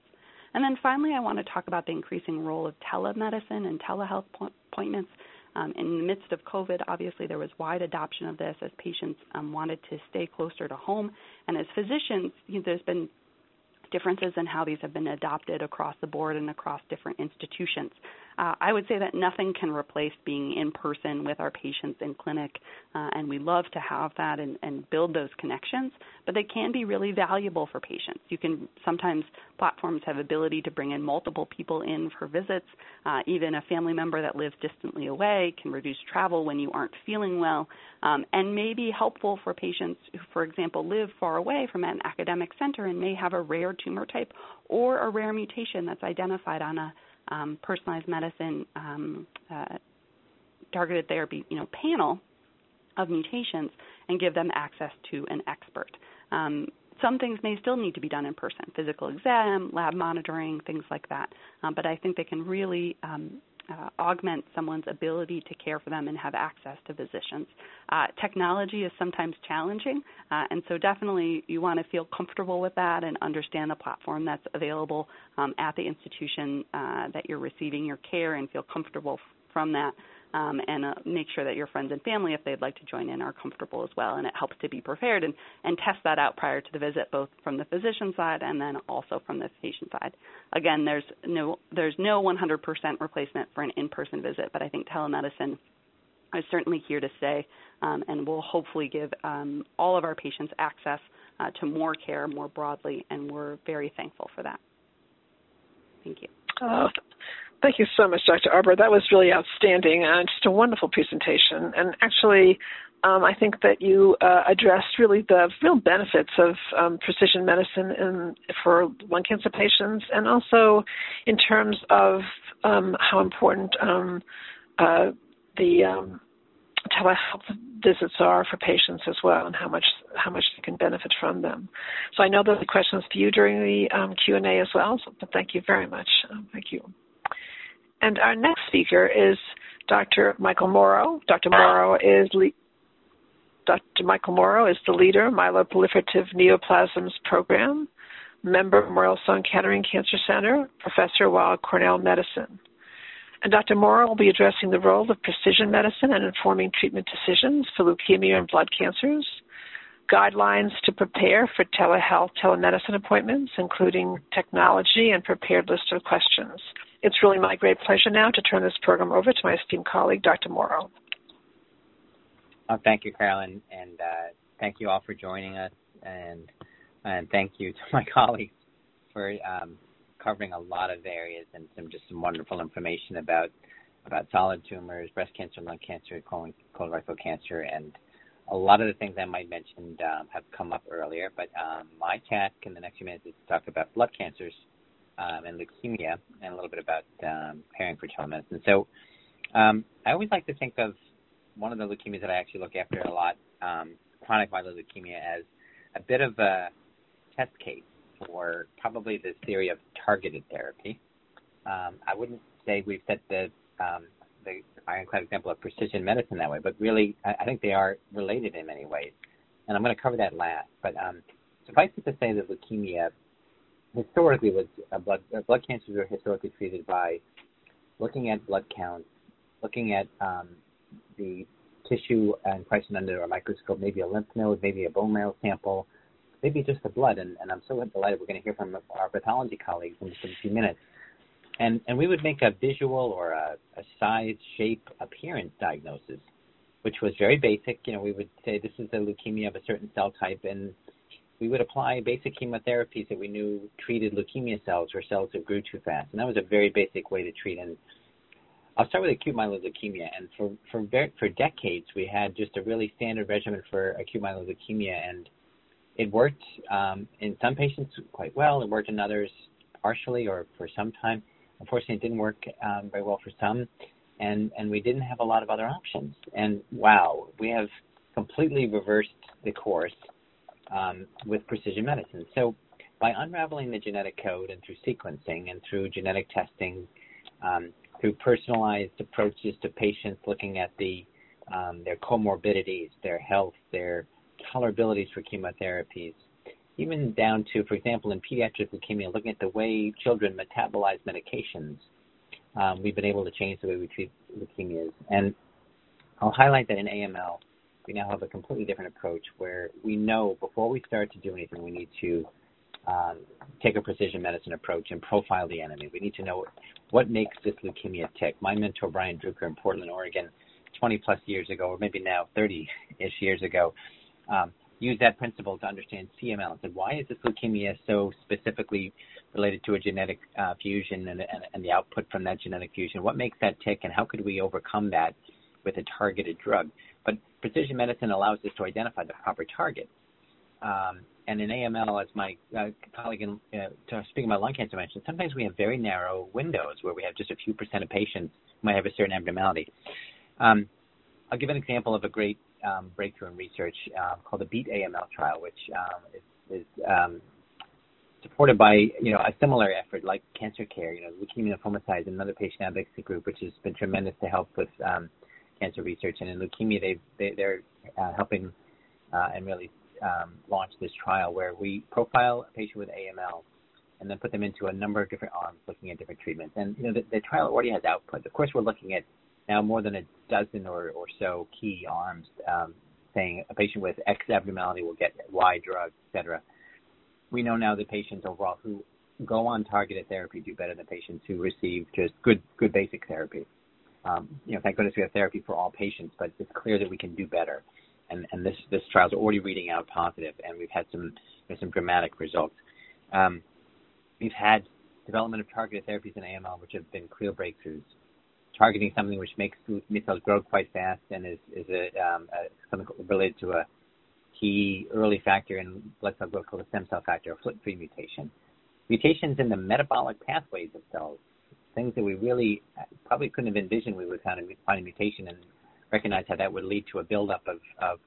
And then finally, I want to talk about the increasing role of telemedicine and telehealth appointments. Um, in the midst of COVID, obviously there was wide adoption of this as patients um, wanted to stay closer to home, and as physicians, you know, there's been differences in how these have been adopted across the board and across different institutions. Uh, I would say that nothing can replace being in person with our patients in clinic, uh, and we love to have that and, and, build those connections. But they can be really valuable for patients. You can sometimes platforms have ability to bring in multiple people in for visits. Uh, even a family member that lives distantly away can reduce travel when you aren't feeling well, um, and may be helpful for patients who, for example, live far away from an academic center and may have a rare tumor type or a rare mutation that's identified on a um, personalized medicine um, uh, targeted therapy, you know, panel of mutations and give them access to an expert. Um, some things may still need to be done in person, physical exam, lab monitoring, things like that. Um, but I think they can really um, uh, augment someone's ability to care for them and have access to physicians. Uh, technology is sometimes challenging, uh, and so definitely you want to feel comfortable with that and understand the platform that's available um, at the institution uh, that you're receiving your care and feel comfortable f- from that um, and uh, make sure that your friends and family, if they'd like to join in, are comfortable as well. And it helps to be prepared and, and test that out prior to the visit, both from the physician side and then also from the patient side. Again, there's no there's no 100% replacement for an in-person visit, but I think telemedicine is certainly here to stay, um, and will hopefully give um, all of our patients access uh, to more care more broadly, and we're very thankful for that. Thank you. Uh, Thank you so much, Dr. Arbour. That was really outstanding and just a wonderful presentation. And actually, um, I think that you uh, addressed really the real benefits of um, precision medicine in, for lung cancer patients, and also in terms of um, how important um, uh, the um, telehealth visits are for patients as well, and how much how much they can benefit from them. So I know there'll be questions for you during the um, Q and A as well. So, but thank you very much. thank you. And our next speaker is Dr. Michael Mauro. Dr. Mauro is le- Dr. Michael Mauro is the leader of Myeloproliferative Neoplasms Program, member of Memorial Sloan Kettering Cancer Center, professor Weill Cornell Medicine. And Dr. Mauro will be addressing the role of precision medicine and informing treatment decisions for leukemia and blood cancers, guidelines to prepare for telehealth telemedicine appointments, including technology and prepared list of questions. It's really my great pleasure now to turn this program over to my esteemed colleague, Dr. Mauro. Oh, thank you, Carolyn, and uh, thank you all for joining us, and and thank you to my colleagues for um, covering a lot of areas and some just some wonderful information about about solid tumors, breast cancer, lung cancer, colon, colorectal cancer, and a lot of the things I might mention um, have come up earlier. But um, my task in the next few minutes is to talk about blood cancers um, and leukemia, and a little bit about um, preparing for telemedicine. So um, I always like to think of one of the leukemias that I actually look after a lot, um, chronic myeloid leukemia, as a bit of a test case for probably this theory of targeted therapy. I wouldn't say we've set the the ironclad example of precision medicine that way, but really, I, I think they are related in many ways. And I'm going to cover that last. But um, suffice it to say that leukemia historically was blood uh, blood cancers were historically treated by looking at blood counts, looking at um, the tissue and pricing under a microscope, maybe a lymph node, maybe a bone marrow sample, maybe just the blood. And, and I'm so delighted we're going to hear from our pathology colleagues in just a few minutes. And, and we would make a visual or a, a size, shape, appearance diagnosis, which was very basic. You know, we would say this is a leukemia of a certain cell type, and we would apply basic chemotherapies that we knew treated leukemia cells or cells that grew too fast. And that was a very basic way to treat. And I'll start with acute myeloid leukemia. And for for for decades, we had just a really standard regimen for acute myeloid leukemia, and it worked um, in some patients quite well. It worked in others partially or for some time. Unfortunately, it didn't work um, very well for some, and and we didn't have a lot of other options. And wow, we have completely reversed the course um, with precision medicine. So by unraveling the genetic code and through sequencing and through genetic testing, um, through personalized approaches to patients, looking at the um, their comorbidities, their health, their tolerabilities for chemotherapies, even down to, for example, in pediatric leukemia, looking at the way children metabolize medications. Um, we've been able to change the way we treat leukemias. And I'll highlight that in AML, we now have a completely different approach where we know before we start to do anything, we need to um, take a precision medicine approach and profile the enemy. We need to know what makes this leukemia tick. My mentor, Brian Drucker in Portland, Oregon, 20 plus years ago, or maybe now 30 ish years ago, um, used that principle to understand CML and said, why is this leukemia so specifically related to a genetic uh, fusion and, and, and, the output from that genetic fusion? What makes that tick, and how could we overcome that with a targeted drug? But precision medicine allows us to identify the proper target. Um, and in AML, as my uh, colleague in, uh, speaking about lung cancer mentioned, sometimes we have very narrow windows where we have just a few percent of patients might have a certain abnormality. Um, I'll give an example of a great um, breakthrough in research uh, called the BEAT AML trial, which um, is, is um, supported by you know a similar effort like Cancer Care, you know, Leukemia Lymphoma Society, another patient advocacy group, which has been tremendous to help with um, cancer research. And in leukemia, they they're uh, helping uh, and really um, launch this trial where we profile a patient with AML and then put them into a number of different arms looking at different treatments. And you know the, the trial already has output. Of course, we're looking at now more than a dozen or, or so key arms um, saying a patient with X abnormality will get Y drug, et cetera. We know now that patients overall who go on targeted therapy do better than patients who receive just good good basic therapy. Um, you know, thank goodness we have therapy for all patients, but it's clear that we can do better. And, and this this trial is already reading out positive, and we've had some some dramatic results. Um, we've had development of targeted therapies in AML, which have been clear breakthroughs targeting something which makes cells grow quite fast and is, is a, um, a, something related to a key early factor in blood cell growth called a stem cell factor, a FLT3 mutation. Mutations in the metabolic pathways of cells, things that we really probably couldn't have envisioned we would find a, find a mutation and recognize how that would lead to a buildup of, of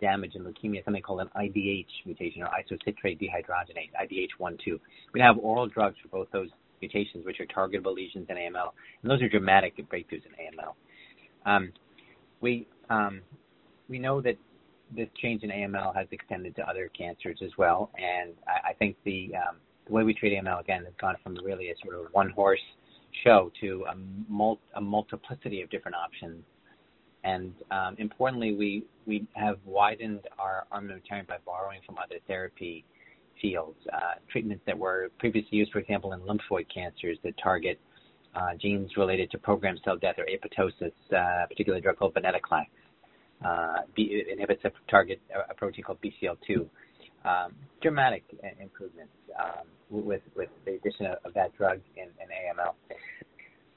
damage in leukemia, something called an IDH mutation or isocitrate dehydrogenase, IDH1-2. We have oral drugs for both those mutations, which are targetable lesions in AML, and those are dramatic breakthroughs in AML. Um, we um, we know that this change in AML has extended to other cancers as well, and I, I think the um, the way we treat AML again has gone from really a sort of one horse show to a, mul- a multiplicity of different options. And um, importantly, we we have widened our armamentarium by borrowing from other therapy fields, uh, treatments that were previously used, for example, in lymphoid cancers that target uh, genes related to programmed cell death or apoptosis, uh, particularly a drug called venetoclax. B- inhibits a target a protein called BCL2. Um, dramatic improvements um, with with the addition of, of that drug in, in, AML.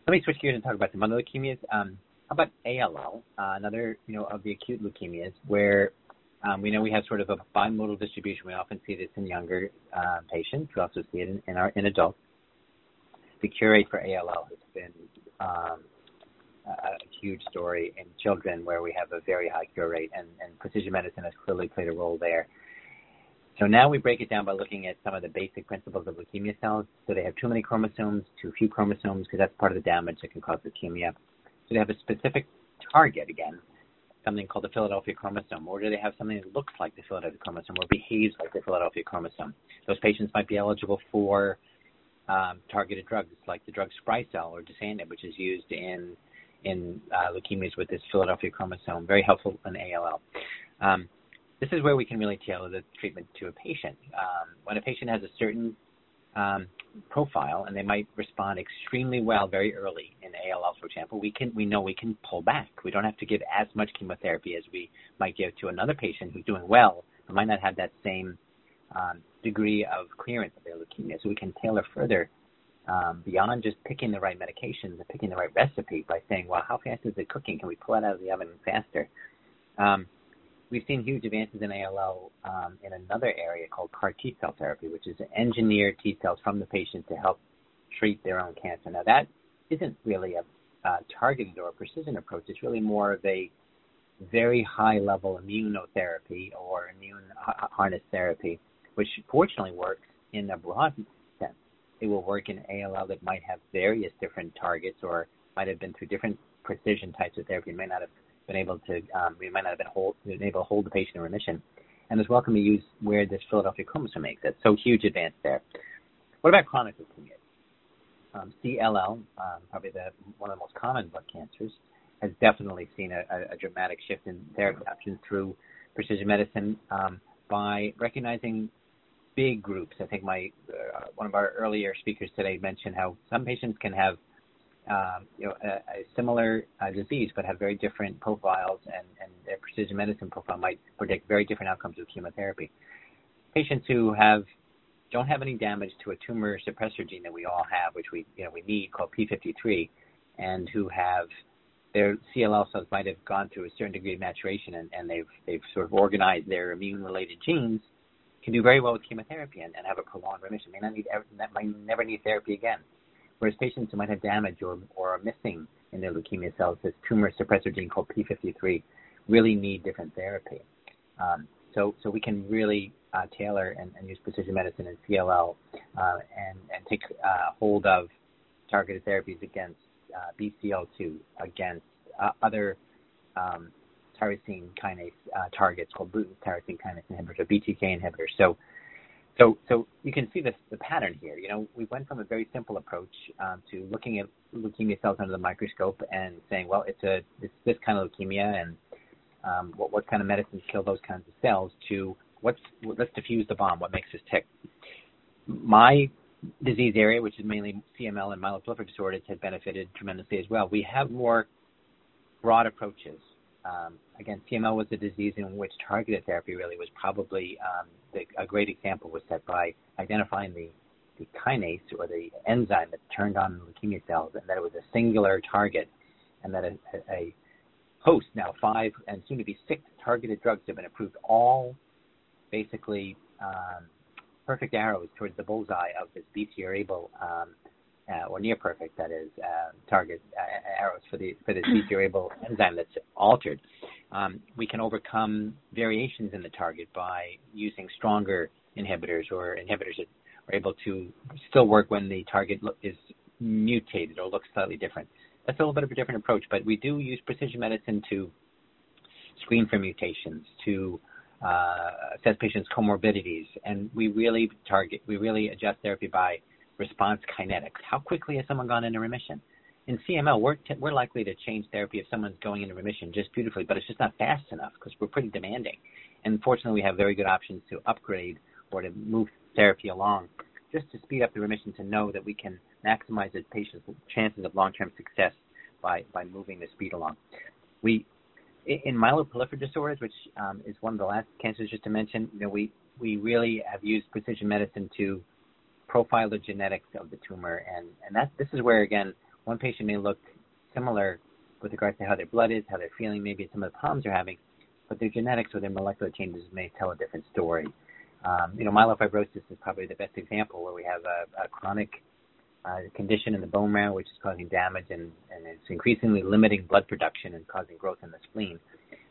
Let me switch gears and talk about some other leukemias. Um, how about ALL, uh, another you know of the acute leukemias, where um, we know we have sort of a bimodal distribution. We often see this in younger uh, patients. We also see it in, in, our in adults. The cure rate for ALL has been um, a huge story in children where we have a very high cure rate, and, and precision medicine has clearly played a role there. So now we break it down by looking at some of the basic principles of leukemia cells. So they have too many chromosomes, too few chromosomes, because that's part of the damage that can cause leukemia. So they have a specific target again, something called the Philadelphia chromosome, or do they have something that looks like the Philadelphia chromosome or behaves like the Philadelphia chromosome? Those patients might be eligible for um, targeted drugs like the drug Sprycel or Dasatinib, which is used in in uh, leukemias with this Philadelphia chromosome, very helpful in ALL. Um, this is where we can really tailor the treatment to a patient. Um, when a patient has a certain um, profile and they might respond extremely well very early in ALL, for example, we can we know we can pull back. We don't have to give as much chemotherapy as we might give to another patient who's doing well but might not have that same um, degree of clearance of their leukemia. So we can tailor further um, beyond just picking the right medications and picking the right recipe by saying, well, how fast is it cooking? Can we pull it out of the oven faster? Um, we've seen huge advances in ALL um, in another area called CAR T cell therapy, which is engineered T cells from the patient to help treat their own cancer. Now, that isn't really a uh, targeted or a precision approach. It's really more of a very high level immunotherapy or immune harness therapy, which fortunately works in a broad sense. It will work in ALL that might have various different targets or might have been through different precision types of therapy. It may not have been able to, um, we might not have been, hold, been able to hold the patient in remission. And it's welcome to use where this Philadelphia chromosome makes it. So huge advance there. What about chronic leukemia? Um, CLL, um, probably the one of the most common blood cancers, has definitely seen a, a, a dramatic shift in therapy options through precision medicine um, by recognizing big groups. I think my uh, one of our earlier speakers today mentioned how some patients can have um, you know, a, a similar uh, disease but have very different profiles, and, and their precision medicine profile might predict very different outcomes with chemotherapy. Patients who have don't have any damage to a tumor suppressor gene that we all have, which we you know we need called P53, and who have their CLL cells might have gone through a certain degree of maturation and, and they've they've sort of organized their immune related genes, can do very well with chemotherapy and, and have a prolonged remission. May not need that might never need therapy again. Whereas patients who might have damage or, or are missing in their leukemia cells, this tumor suppressor gene called P53, really need different therapy. Um, so, so we can really uh, tailor and, and, use precision medicine in CLL uh, and, and take uh, hold of targeted therapies against uh, BCL2, against uh, other um, tyrosine kinase uh, targets called tyrosine kinase inhibitors or BTK inhibitors. So so, so you can see this, the pattern here. You know, we went from a very simple approach um, to looking at leukemia cells under the microscope and saying, well, it's a it's this kind of leukemia, and um, what what kind of medicines kill those kinds of cells? To what's let's defuse the bomb. What makes this tick? My disease area, which is mainly CML and myeloproliferative disorders, has benefited tremendously as well. We have more broad approaches um, again, CML was a disease in which targeted therapy really was probably um, the, a great example was set by identifying the, the kinase or the enzyme that turned on leukemia cells, and that it was a singular target, and that a, a host now five and soon to be six targeted drugs have been approved, all basically um, perfect arrows towards the bullseye of this BCR-ABL um, uh, or near perfect, that is, uh, target uh, arrows for the for this BCR-ABL enzyme that's altered. Um, we can overcome variations in the target by using stronger inhibitors or inhibitors that are able to still work when the target is mutated or looks slightly different. That's a little bit of a different approach, but we do use precision medicine to screen for mutations, to uh, assess patients' comorbidities, and we really target, we really adjust therapy by response kinetics. How quickly has someone gone into remission? In CML, we're, t- we're likely to change therapy if someone's going into remission just beautifully, but it's just not fast enough because we're pretty demanding. And fortunately, we have very good options to upgrade or to move therapy along just to speed up the remission to know that we can maximize the patient's chances of long-term success by, by moving the speed along. We, in myeloproliferative disorders, which um, is one of the last cancers just to mention, you know, we, we really have used precision medicine to profile the genetics of the tumor, and and that this is where again one patient may look similar with regards to how their blood is, how they're feeling, maybe some of the problems they're having, but their genetics or their molecular changes may tell a different story. Um, you know, myelofibrosis is probably the best example where we have a, a chronic uh, condition in the bone marrow which is causing damage and, and it's increasingly limiting blood production and causing growth in the spleen.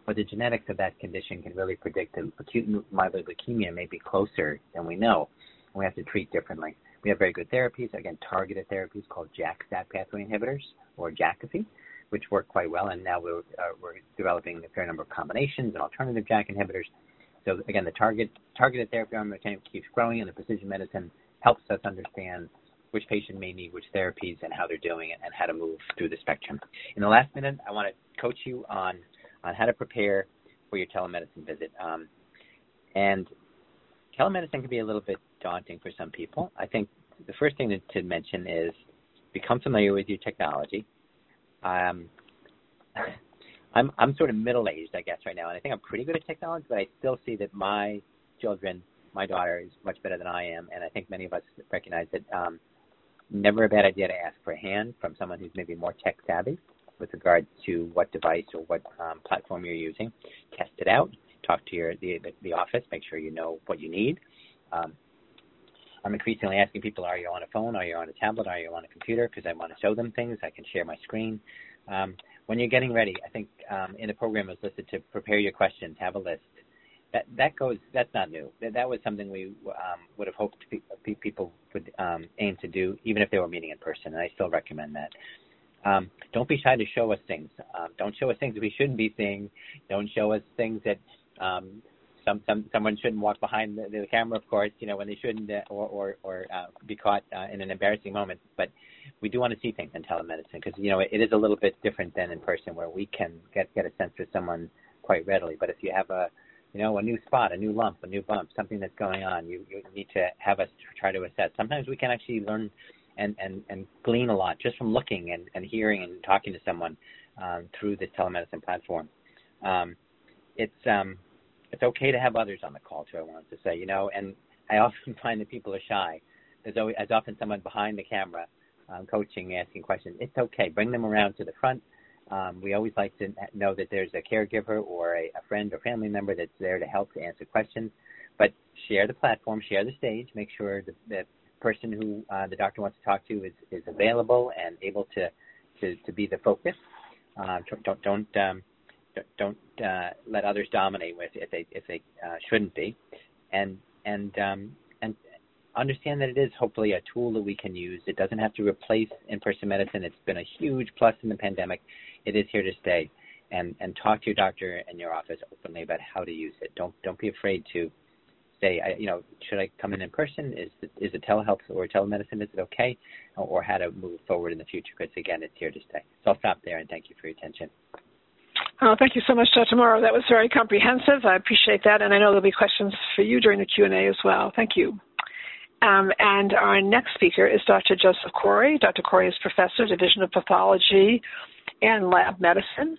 but the genetics of that condition can really predict that acute myeloid leukemia may be closer than we know. We have to treat differently. We have very good therapies, again, targeted therapies called JAK-STAT pathway inhibitors or Jakafi, which work quite well, and now we're, uh, we're developing a fair number of combinations and alternative JAK inhibitors. So again, the target targeted therapy armamentarium keeps growing, and the precision medicine helps us understand which patient may need which therapies and how they're doing it and how to move through the spectrum. In the last minute, I want to coach you on on how to prepare for your telemedicine visit. Um, and telemedicine can be a little bit daunting for some people. I think the first thing to, to mention is become familiar with your technology. Um, I'm I'm sort of middle aged, I guess, right now, and I think I'm pretty good at technology, but I still see that my children, my daughter, is much better than I am, and I think many of us recognize that um, never a bad idea to ask for a hand from someone who's maybe more tech savvy with regard to what device or what um, platform you're using. Test it out. Talk to your the, the office. Make sure you know what you need. Um, I'm increasingly asking people, are you on a phone? Are you on a tablet? Are you on a computer? Because I want to show them things. I can share my screen. Um, when you're getting ready, I think um, in the program was listed to prepare your questions, have a list. That that goes. That's not new. That that was something we um, would have hoped pe- people would um, aim to do, even if they were meeting in person. And I still recommend that. Um, don't be shy to show us things. Um, don't show us things we shouldn't be seeing. Don't show us things that um, some, some someone shouldn't walk behind the, the camera, of course, you know, when they shouldn't, uh, or or, or uh, be caught uh, in an embarrassing moment. But we do want to see things in telemedicine because you know it, it is a little bit different than in person, where we can get get a sense for someone quite readily. But if you have a you know, a new spot, a new lump, a new bump, something that's going on. You, you need to have us try to assess. Sometimes we can actually learn and, and, and glean a lot just from looking and, and hearing and talking to someone um, through this telemedicine platform. Um, it's um, it's okay to have others on the call too. I wanted to say, you know, and I often find that people are shy. There's always, as often someone behind the camera, um, coaching, asking questions. It's okay. Bring them around to the front. Um, we always like to know that there's a caregiver or a, a friend or family member that's there to help to answer questions. But share the platform, share the stage. Make sure that the person who uh, the doctor wants to talk to is, is available and able to to, to be the focus. Uh, don't don't um, don't uh, let others dominate with if they if they uh, shouldn't be, and and um, and understand that it is hopefully a tool that we can use. It doesn't have to replace in-person medicine. It's been a huge plus in the pandemic. It is here to stay, and and talk to your doctor and your office openly about how to use it. Don't don't be afraid to say, I, you know, should I come in in person? Is is a telehealth or telemedicine? Is it okay, or how to move forward in the future? Because again, it's here to stay. So I'll stop there and thank you for your attention. Oh, thank you so much, Dr. Mauro. That was very comprehensive. I appreciate that, and I know there'll be questions for you during the Q&A as well. Thank you. Um, and our next speaker is Dr. Joseph Khoury. Dr. Khoury is professor, Division of Pathology and Lab Medicine,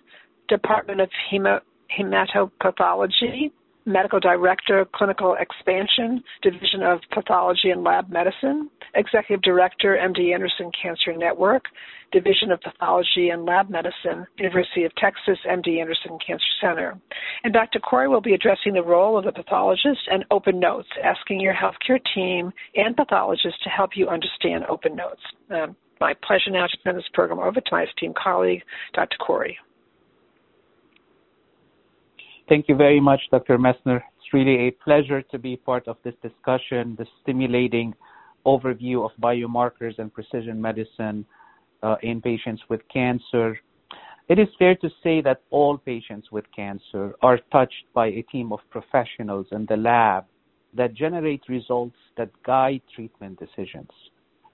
Department of Hemo- Hematopathology, Medical Director, Clinical Expansion, Division of Pathology and Lab Medicine, Executive Director, MD Anderson Cancer Network, Division of Pathology and Lab Medicine, University of Texas MD Anderson Cancer Center. And Dr. Khoury will be addressing the role of the pathologist and open notes, asking your healthcare team and pathologist to help you understand open notes. Um, my pleasure now to turn this program over to my esteemed colleague, Dr. Khoury. Thank you very much, Dr. Messner. It's really a pleasure to be part of this discussion, the stimulating overview of biomarkers and precision medicine uh, in patients with cancer. It is fair to say that all patients with cancer are touched by a team of professionals in the lab that generate results that guide treatment decisions.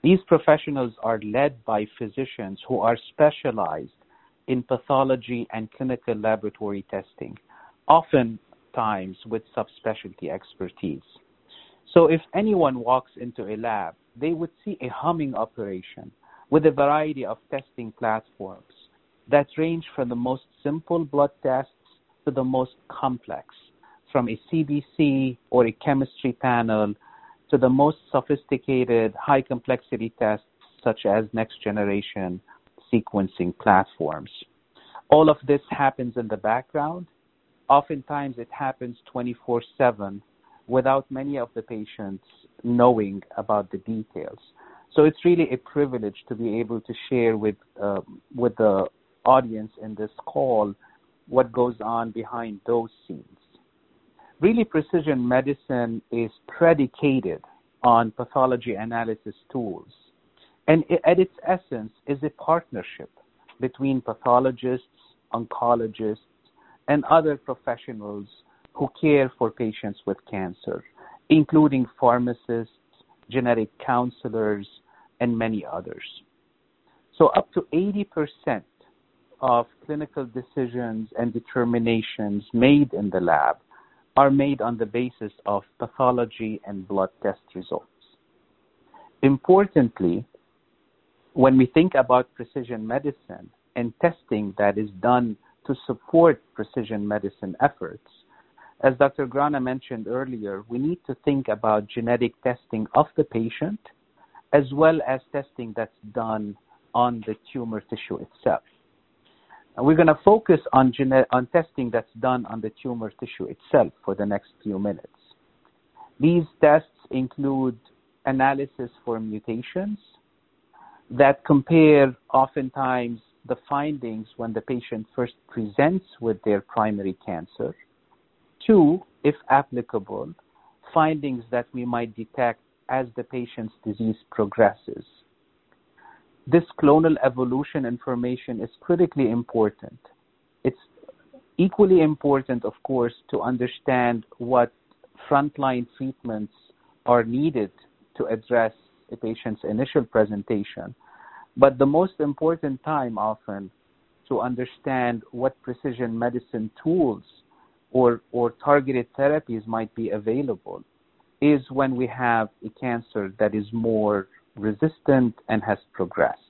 These professionals are led by physicians who are specialized in pathology and clinical laboratory testing, oftentimes with subspecialty expertise. So if anyone walks into a lab, they would see a humming operation with a variety of testing platforms that range from the most simple blood tests to the most complex, from a CBC or a chemistry panel to the most sophisticated high complexity tests such as next generation sequencing platforms. All of this happens in the background. Oftentimes it happens 24 7 without many of the patients knowing about the details. So it's really a privilege to be able to share with uh, with the audience in this call what goes on behind those scenes. Really, precision medicine is predicated on pathology analysis tools, and at its essence is a partnership between pathologists, oncologists, and other professionals who care for patients with cancer, including pharmacists, genetic counselors, and many others. So, up to 80% of clinical decisions and determinations made in the lab are made on the basis of pathology and blood test results. Importantly, when we think about precision medicine and testing that is done to support precision medicine efforts, as Dr. Grana mentioned earlier, we need to think about genetic testing of the patient as well as testing that's done on the tumor tissue itself. And we're going to focus on, gene- on testing that's done on the tumor tissue itself for the next few minutes. These tests include analysis for mutations that compare oftentimes the findings when the patient first presents with their primary cancer Two, if applicable, findings that we might detect as the patient's disease progresses. This clonal evolution information is critically important. It's equally important, of course, to understand what frontline treatments are needed to address a patient's initial presentation. But the most important time often to understand what precision medicine tools or, or targeted therapies might be available is when we have a cancer that is more resistant and has progressed.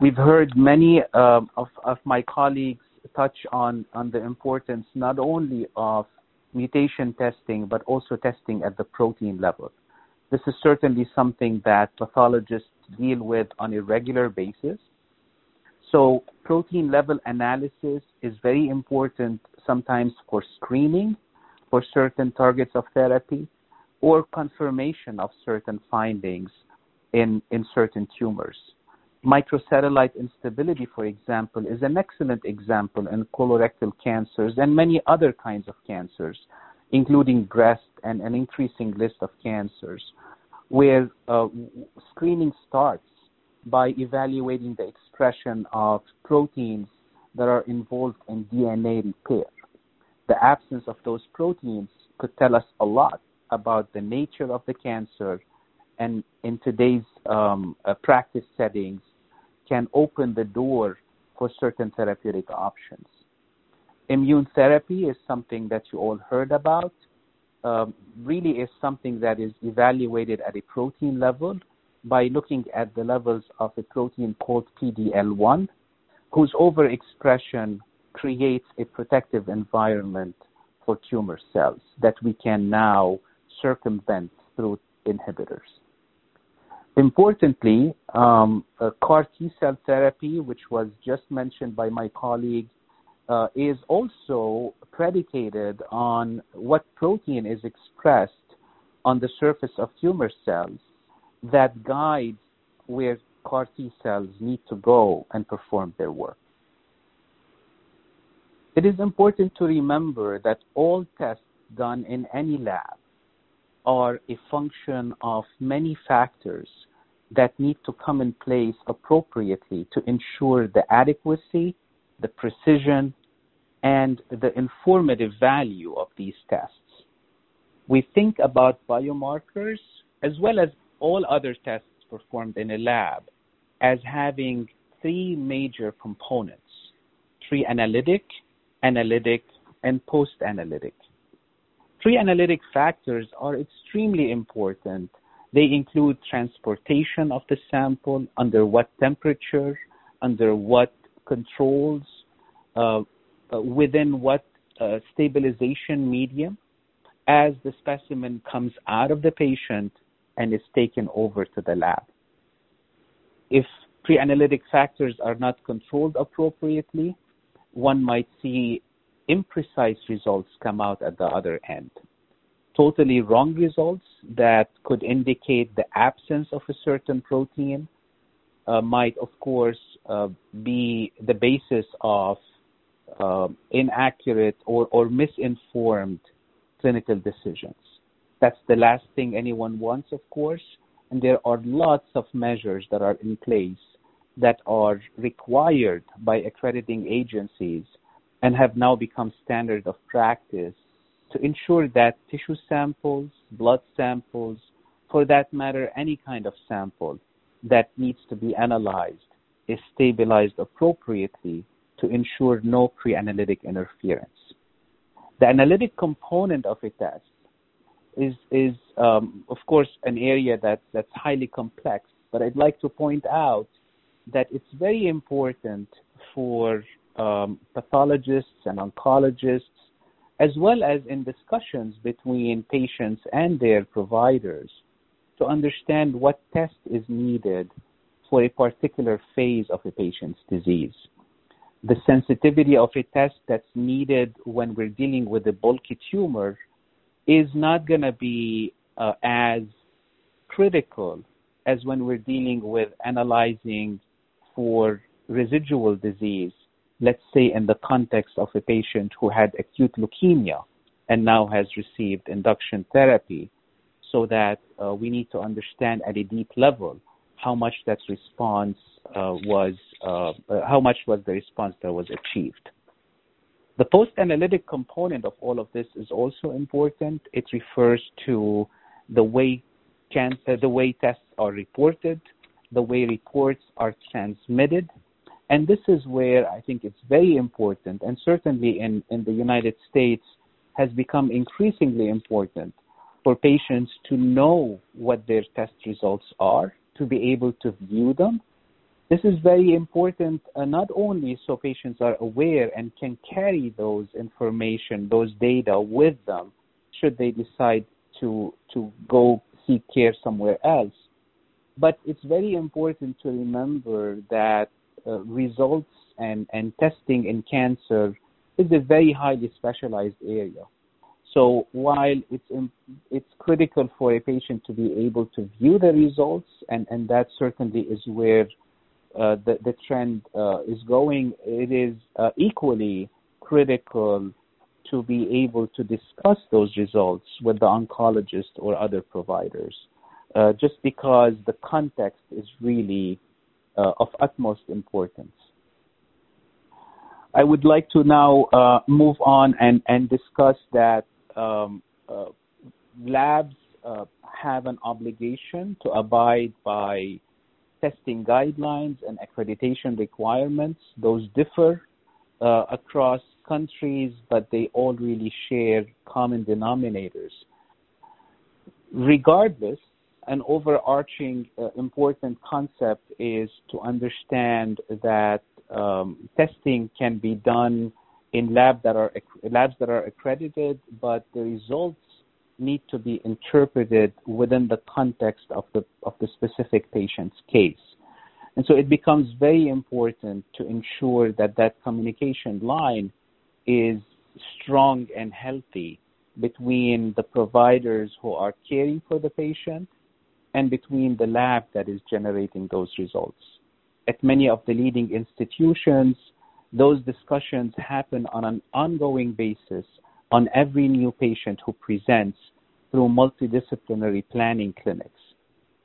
We've heard many uh, of, of my colleagues touch on, on the importance not only of mutation testing, but also testing at the protein level. This is certainly something that pathologists deal with on a regular basis. So protein level analysis is very important sometimes for screening for certain targets of therapy or confirmation of certain findings in, in certain tumors. Microsatellite instability, for example, is an excellent example in colorectal cancers and many other kinds of cancers, including breast and an increasing list of cancers, where uh, screening starts by evaluating the expression of proteins that are involved in DNA repair. The absence of those proteins could tell us a lot about the nature of the cancer, and in today's um, uh, practice settings, can open the door for certain therapeutic options. Immune therapy is something that you all heard about. Um, really is something that is evaluated at a protein level by looking at the levels of a protein called PDL1, whose overexpression creates a protective environment for tumor cells that we can now circumvent through inhibitors. Importantly, um, CAR T cell therapy, which was just mentioned by my colleague, uh, is also predicated on what protein is expressed on the surface of tumor cells that guides where CAR T cells need to go and perform their work. It is important to remember that all tests done in any lab are a function of many factors that need to come in place appropriately to ensure the adequacy, the precision, and the informative value of these tests. We think about biomarkers as well as all other tests performed in a lab as having three major components pre analytic, analytic, and post analytic. Pre analytic factors are extremely important. They include transportation of the sample, under what temperature, under what controls, uh, within what uh, stabilization medium, as the specimen comes out of the patient and is taken over to the lab. If pre-analytic factors are not controlled appropriately, one might see imprecise results come out at the other end. Totally wrong results that could indicate the absence of a certain protein uh, might, of course, uh, be the basis of uh, inaccurate or, or misinformed clinical decisions. That's the last thing anyone wants, of course, and there are lots of measures that are in place that are required by accrediting agencies and have now become standard of practice to ensure that tissue samples, blood samples, for that matter, any kind of sample that needs to be analyzed is stabilized appropriately to ensure no pre-analytic interference. The analytic component of a test is, is um, of course, an area that, that's highly complex, but I'd like to point out that it's very important for um, pathologists and oncologists, as well as in discussions between patients and their providers, to understand what test is needed for a particular phase of a patient's disease. The sensitivity of a test that's needed when we're dealing with a bulky tumor is not going to be uh, as critical as when we're dealing with analyzing for residual disease, let's say in the context of a patient who had acute leukemia and now has received induction therapy, so that uh, we need to understand at a deep level how much that response uh, was, uh, uh, how much was the response that was achieved. The post-analytic component of all of this is also important. It refers to the way cancer, the way tests are reported, the way reports are transmitted. And this is where I think it's very important, and certainly in, in the United States has become increasingly important for patients to know what their test results are, to be able to view them. This is very important uh, not only so patients are aware and can carry those information, those data with them should they decide to to go seek care somewhere else, but it's very important to remember that uh, results and, and testing in cancer is a very highly specialized area. So while it's it's critical for a patient to be able to view the results, and, and that certainly is where uh, the the trend uh, is going, it is uh, equally critical to be able to discuss those results with the oncologist or other providers uh, just because the context is really uh, of utmost importance. I would like to now uh, move on and, and discuss that um, uh, labs uh, have an obligation to abide by testing guidelines and accreditation requirements. Those differ uh, across countries, but they all really share common denominators. Regardless, an overarching uh, important concept is to understand that um, testing can be done in lab that are labs that are accredited, but the results need to be interpreted within the context of the of the specific patient's case. And so it becomes very important to ensure that that communication line is strong and healthy between the providers who are caring for the patient and between the lab that is generating those results. At many of the leading institutions, those discussions happen on an ongoing basis on every new patient who presents through multidisciplinary planning clinics.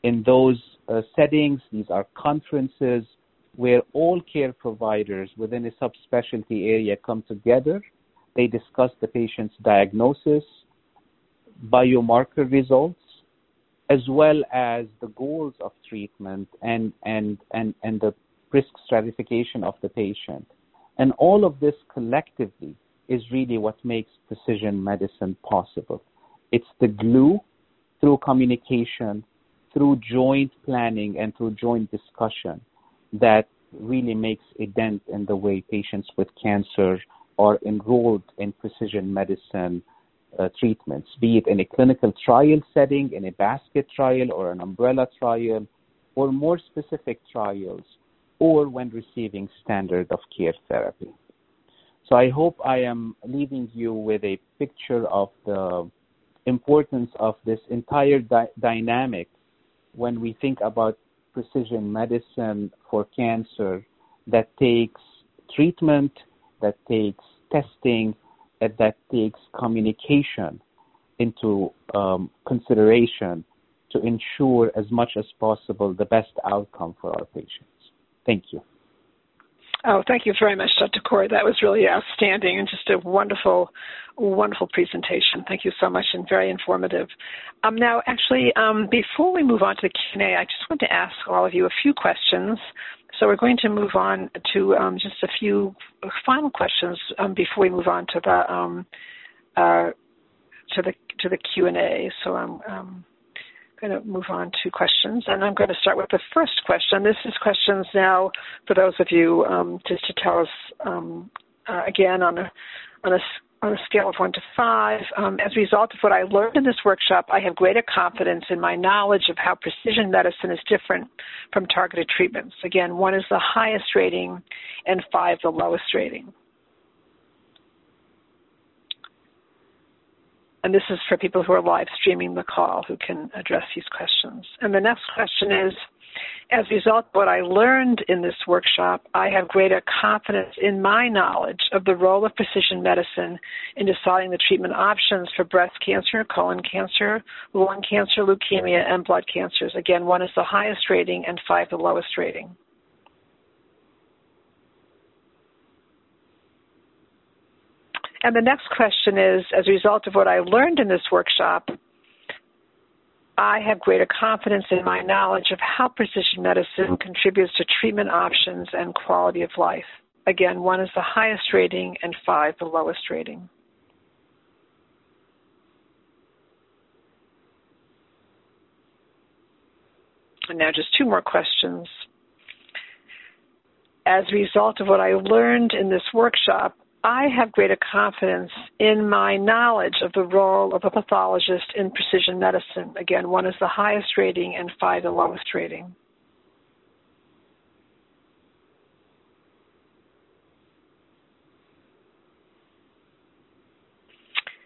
In those uh, settings, these are conferences where all care providers within a subspecialty area come together. They discuss the patient's diagnosis, biomarker results, as well as the goals of treatment and, and, and, and the risk stratification of the patient. And all of this collectively is really what makes precision medicine possible. It's the glue through communication, through joint planning, and through joint discussion that really makes a dent in the way patients with cancer are enrolled in precision medicine uh, treatments, be it in a clinical trial setting, in a basket trial or an umbrella trial, or more specific trials, or when receiving standard of care therapy. So I hope I am leaving you with a picture of the importance of this entire di- dynamic when we think about precision medicine for cancer that takes treatment that takes testing, and that takes communication into um, consideration to ensure as much as possible the best outcome for our patients. Thank you. Oh, thank you very much, Dr. Khoury. That was really outstanding and just a wonderful, wonderful presentation. Thank you so much and very informative. Um, now, actually, um, before we move on to the Q&A, I just want to ask all of you a few questions. So we're going to move on to um, just a few final questions um, before we move on to the um, uh, to the to the Q&A. So I'm um, going to move on to questions, and I'm going to start with the first question. This is questions now for those of you um, just to tell us um, uh, again on a on a on a scale of one to five. Um, as a result of what I learned in this workshop, I have greater confidence in my knowledge of how precision medicine is different from targeted treatments. Again, one is the highest rating, and five the lowest rating. And this is for people who are live streaming the call who can address these questions. And the next question is As a result of what I learned in this workshop, I have greater confidence in my knowledge of the role of precision medicine in deciding the treatment options for breast cancer, colon cancer, lung cancer, leukemia, and blood cancers. Again, one is the highest rating and five the lowest rating. And the next question is as a result of what I learned in this workshop, I have greater confidence in my knowledge of how precision medicine contributes to treatment options and quality of life. Again, one is the highest rating and five the lowest rating. And now just two more questions. As a result of what I learned in this workshop, I have greater confidence in my knowledge of the role of a pathologist in precision medicine. Again, one is the highest rating and five the lowest rating.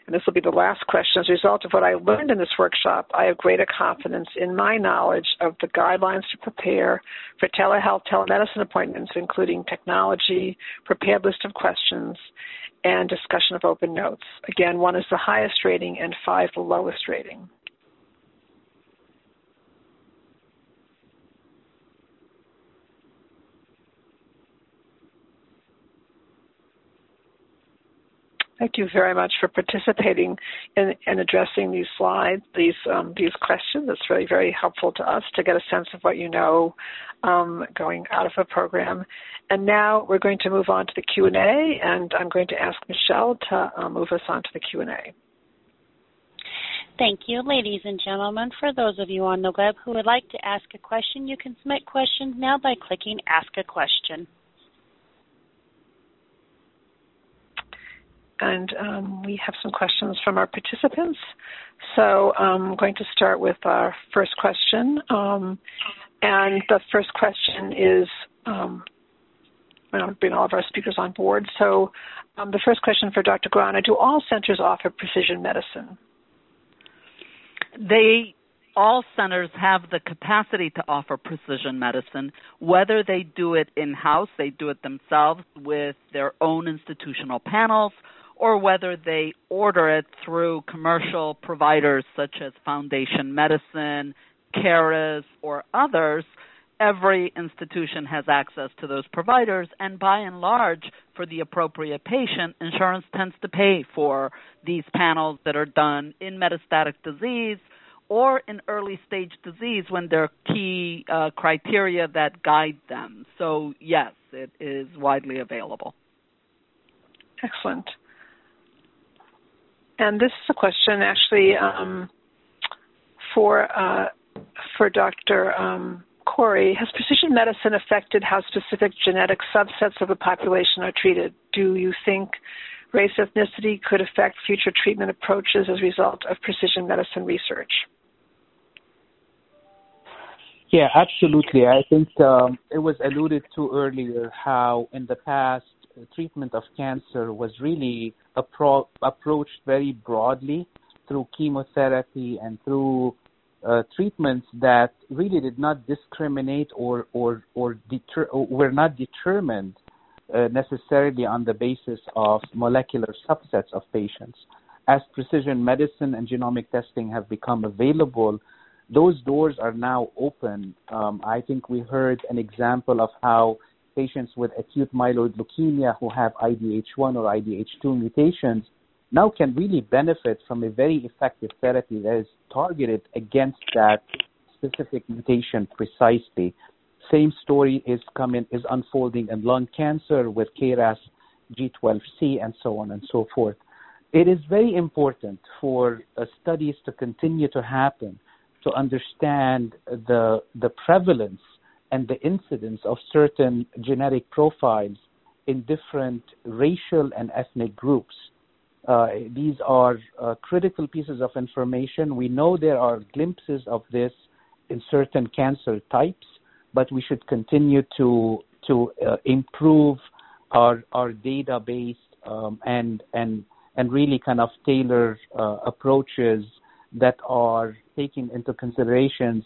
And this will be the last question, as a result of what I learned in this workshop, I have greater confidence in my knowledge of the guidelines to prepare for telehealth, telemedicine appointments, including technology, prepared list of questions, and discussion of open notes. Again, one is the highest rating and five the lowest rating. Thank you very much for participating in, in addressing these slides, these um, these questions. It's really very helpful to us to get a sense of what you know um, going out of a program. And now we're going to move on to the Q&A, and I'm going to ask Michelle to uh, move us on to the Q&A. Thank you, ladies and gentlemen. For those of you on the web who would like to ask a question, you can submit questions now by clicking Ask a Question. And um, we have some questions from our participants. So um, I'm going to start with our first question. Um, and the first question is um, I'm bring all of our speakers on board. So um, the first question for Dr. Grana Do all centers offer precision medicine? They all centers have the capacity to offer precision medicine, whether they do it in house, they do it themselves with their own institutional panels, or whether they order it through commercial providers such as Foundation Medicine, Caris, or others, every institution has access to those providers, and by and large, for the appropriate patient, insurance tends to pay for these panels that are done in metastatic disease or in early stage disease when there are key uh, criteria that guide them. So, yes, it is widely available. Excellent. And this is a question actually um, for uh, for Dr. Um, Khoury. Has precision medicine affected how specific genetic subsets of a population are treated? Do you think race ethnicity could affect future treatment approaches as a result of precision medicine research? Yeah, absolutely. I think um, it was alluded to earlier how in the past treatment of cancer was really appro- approached very broadly through chemotherapy and through uh, treatments that really did not discriminate or or or deter or were not determined uh, necessarily on the basis of molecular subsets of patients. As precision medicine and genomic testing have become available, those doors are now open. Um, I think we heard an example of how patients with acute myeloid leukemia who have IDH1 or IDH2 mutations now can really benefit from a very effective therapy that is targeted against that specific mutation precisely. Same story is coming is unfolding in lung cancer with KRAS G12C and so on and so forth. It is very important for uh, studies to continue to happen to understand the the prevalence and the incidence of certain genetic profiles in different racial and ethnic groups. Uh, these are uh, critical pieces of information. We know there are glimpses of this in certain cancer types, but we should continue to to uh, improve our our database um, and and and really kind of tailor uh, approaches that are taking into considerations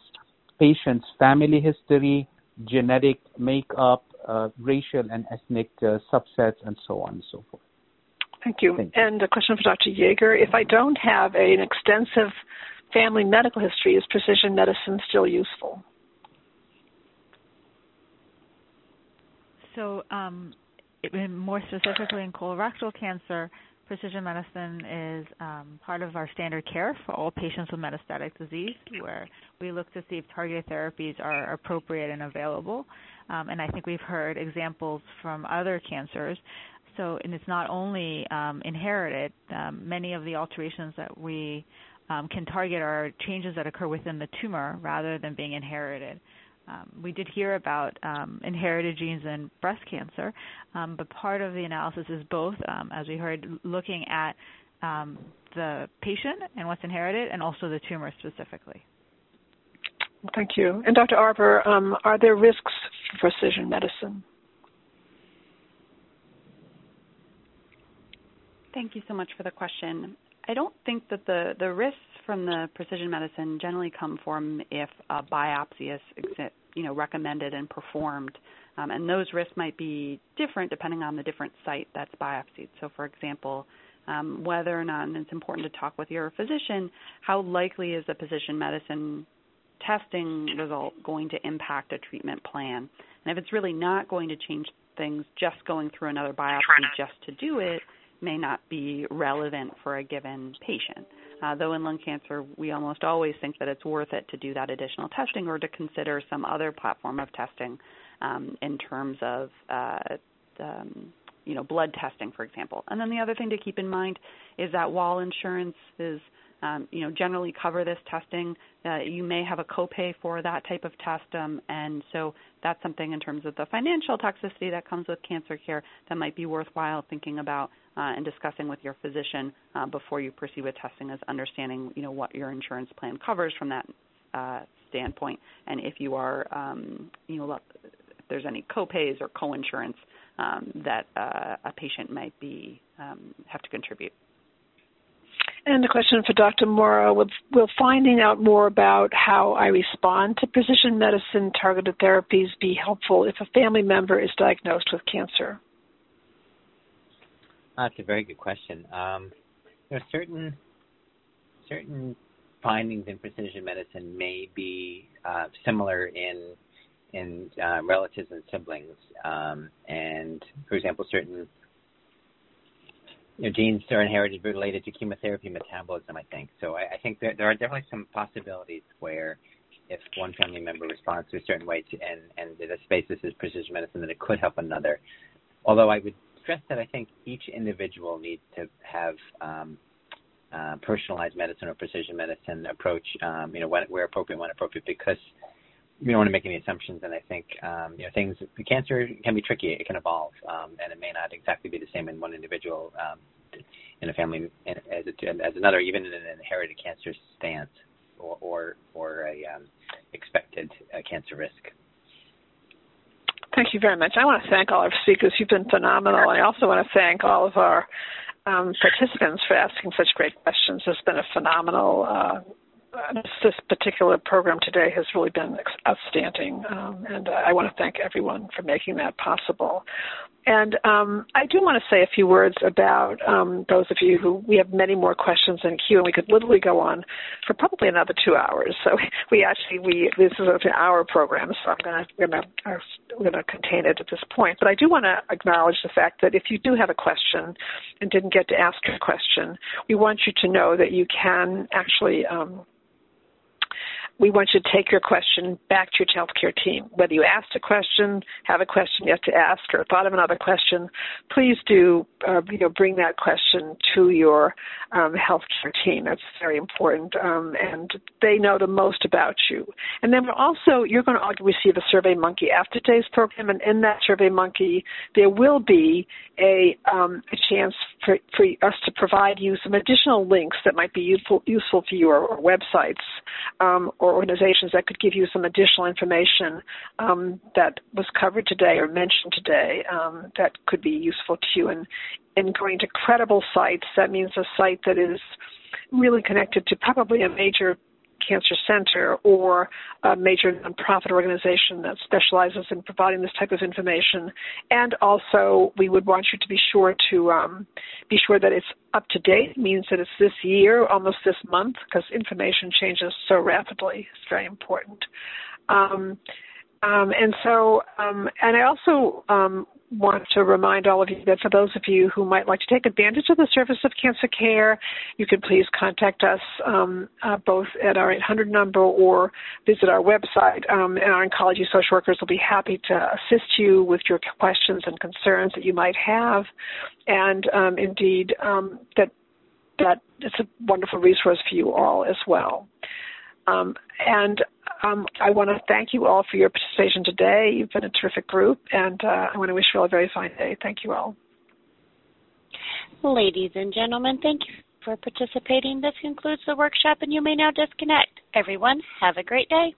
patients' family history, genetic makeup, uh, racial and ethnic uh, subsets, and so on and so forth. Thank you. Thank you. And a question for Dr. Yaeger. If I don't have an extensive family medical history, is precision medicine still useful? So, um, more specifically in colorectal cancer, precision medicine is um, part of our standard care for all patients with metastatic disease, where we look to see if targeted therapies are appropriate and available. Um, and I think we've heard examples from other cancers. So, and it's not only um, inherited. Um, many of the alterations that we um, can target are changes that occur within the tumor rather than being inherited. Um, we did hear about um, inherited genes in breast cancer, um, but part of the analysis is both, um, as we heard, looking at um, the patient and what's inherited, and also the tumor specifically. Thank you. And Dr. Arbour, um, are there risks for precision medicine? Thank you so much for the question. I don't think that the, the risks from the precision medicine generally come from if a biopsy is you know recommended and performed, um, and those risks might be different depending on the different site that's biopsied. So, for example, um, whether or not, and it's important to talk with your physician, how likely is the precision medicine testing result going to impact a treatment plan? And if it's really not going to change things, just going through another biopsy just to do it may not be relevant for a given patient. Uh, though in lung cancer, we almost always think that it's worth it to do that additional testing or to consider some other platform of testing um, in terms of uh, um, you know blood testing, for example. And then the other thing to keep in mind is that while insurance is um, you know, generally cover this testing. Uh, you may have a copay for that type of test, um, and so that's something in terms of the financial toxicity that comes with cancer care that might be worthwhile thinking about uh, and discussing with your physician uh, before you proceed with testing, is understanding, you know, what your insurance plan covers from that uh, standpoint, and if you are, um, you know, if there's any copays or coinsurance um, that uh, a patient might be um, have to contribute. And a question for Dr. Mauro. Will, will finding out more about how I respond to precision medicine targeted therapies be helpful if a family member is diagnosed with cancer? That's a very good question. Um, there are certain certain findings in precision medicine may be uh, similar in in uh, relatives and siblings, um, and for example, certain you know, genes are inherited related to chemotherapy metabolism, I think. So I, I think there, there are definitely some possibilities where if one family member responds to a certain way to, and, and the basis is precision medicine, then it could help another. Although I would stress that I think each individual needs to have um, uh, personalized medicine or precision medicine approach, um, you know, when, where appropriate, when appropriate, because we don't want to make any assumptions. And I think um, you know things. Cancer can be tricky. It can evolve, um, and it may not exactly be the same in one individual, um, in a family, as, a, as another, even in an inherited cancer stance, or or, or a um, expected uh, cancer risk. Thank you very much. I want to thank all our speakers. You've been phenomenal. I also want to thank all of our um, participants for asking such great questions. It's been a phenomenal uh, this particular program today has really been outstanding, um, and I want to thank everyone for making that possible. And um, I do want to say a few words about um, those of you who we have many more questions in queue, and we could literally go on for probably another two hours. So we actually we this is an hour program, so I'm going to going to we're to contain it at this point. But I do want to acknowledge the fact that if you do have a question and didn't get to ask your question, we want you to know that you can actually um, we want you to take your question back to your healthcare team. Whether you asked a question, have a question yet to ask, or thought of another question, please do uh, you know bring that question to your um, healthcare team. That's very important, um, and they know the most about you. And then also you're going to receive a Survey Monkey after today's program, and in that Survey Monkey there will be a, um, a chance for, for us to provide you some additional links that might be useful useful for you or, or websites um, or organizations that could give you some additional information um, that was covered today or mentioned today um, that could be useful to you. And in going to credible sites, that means a site that is really connected to probably a major Cancer Center or a major nonprofit organization that specializes in providing this type of information. And also, we would want you to be sure to um, be sure that it's up to date. Means that it's this year, almost this month, because information changes so rapidly. It's very important. Um, um, and so, um, and I also um, want to remind all of you that for those of you who might like to take advantage of the service of cancer care, you can please contact us um, uh, both at our 800 number or visit our website. Um, and our oncology social workers will be happy to assist you with your questions and concerns that you might have. And um, indeed, um, that that it's a wonderful resource for you all as well. Um, and um, I want to thank you all for your participation today. You've been a terrific group, and uh, I want to wish you all a very fine day. Thank you all. Ladies and gentlemen, thank you for participating. This concludes the workshop, and you may now disconnect. Everyone, have a great day.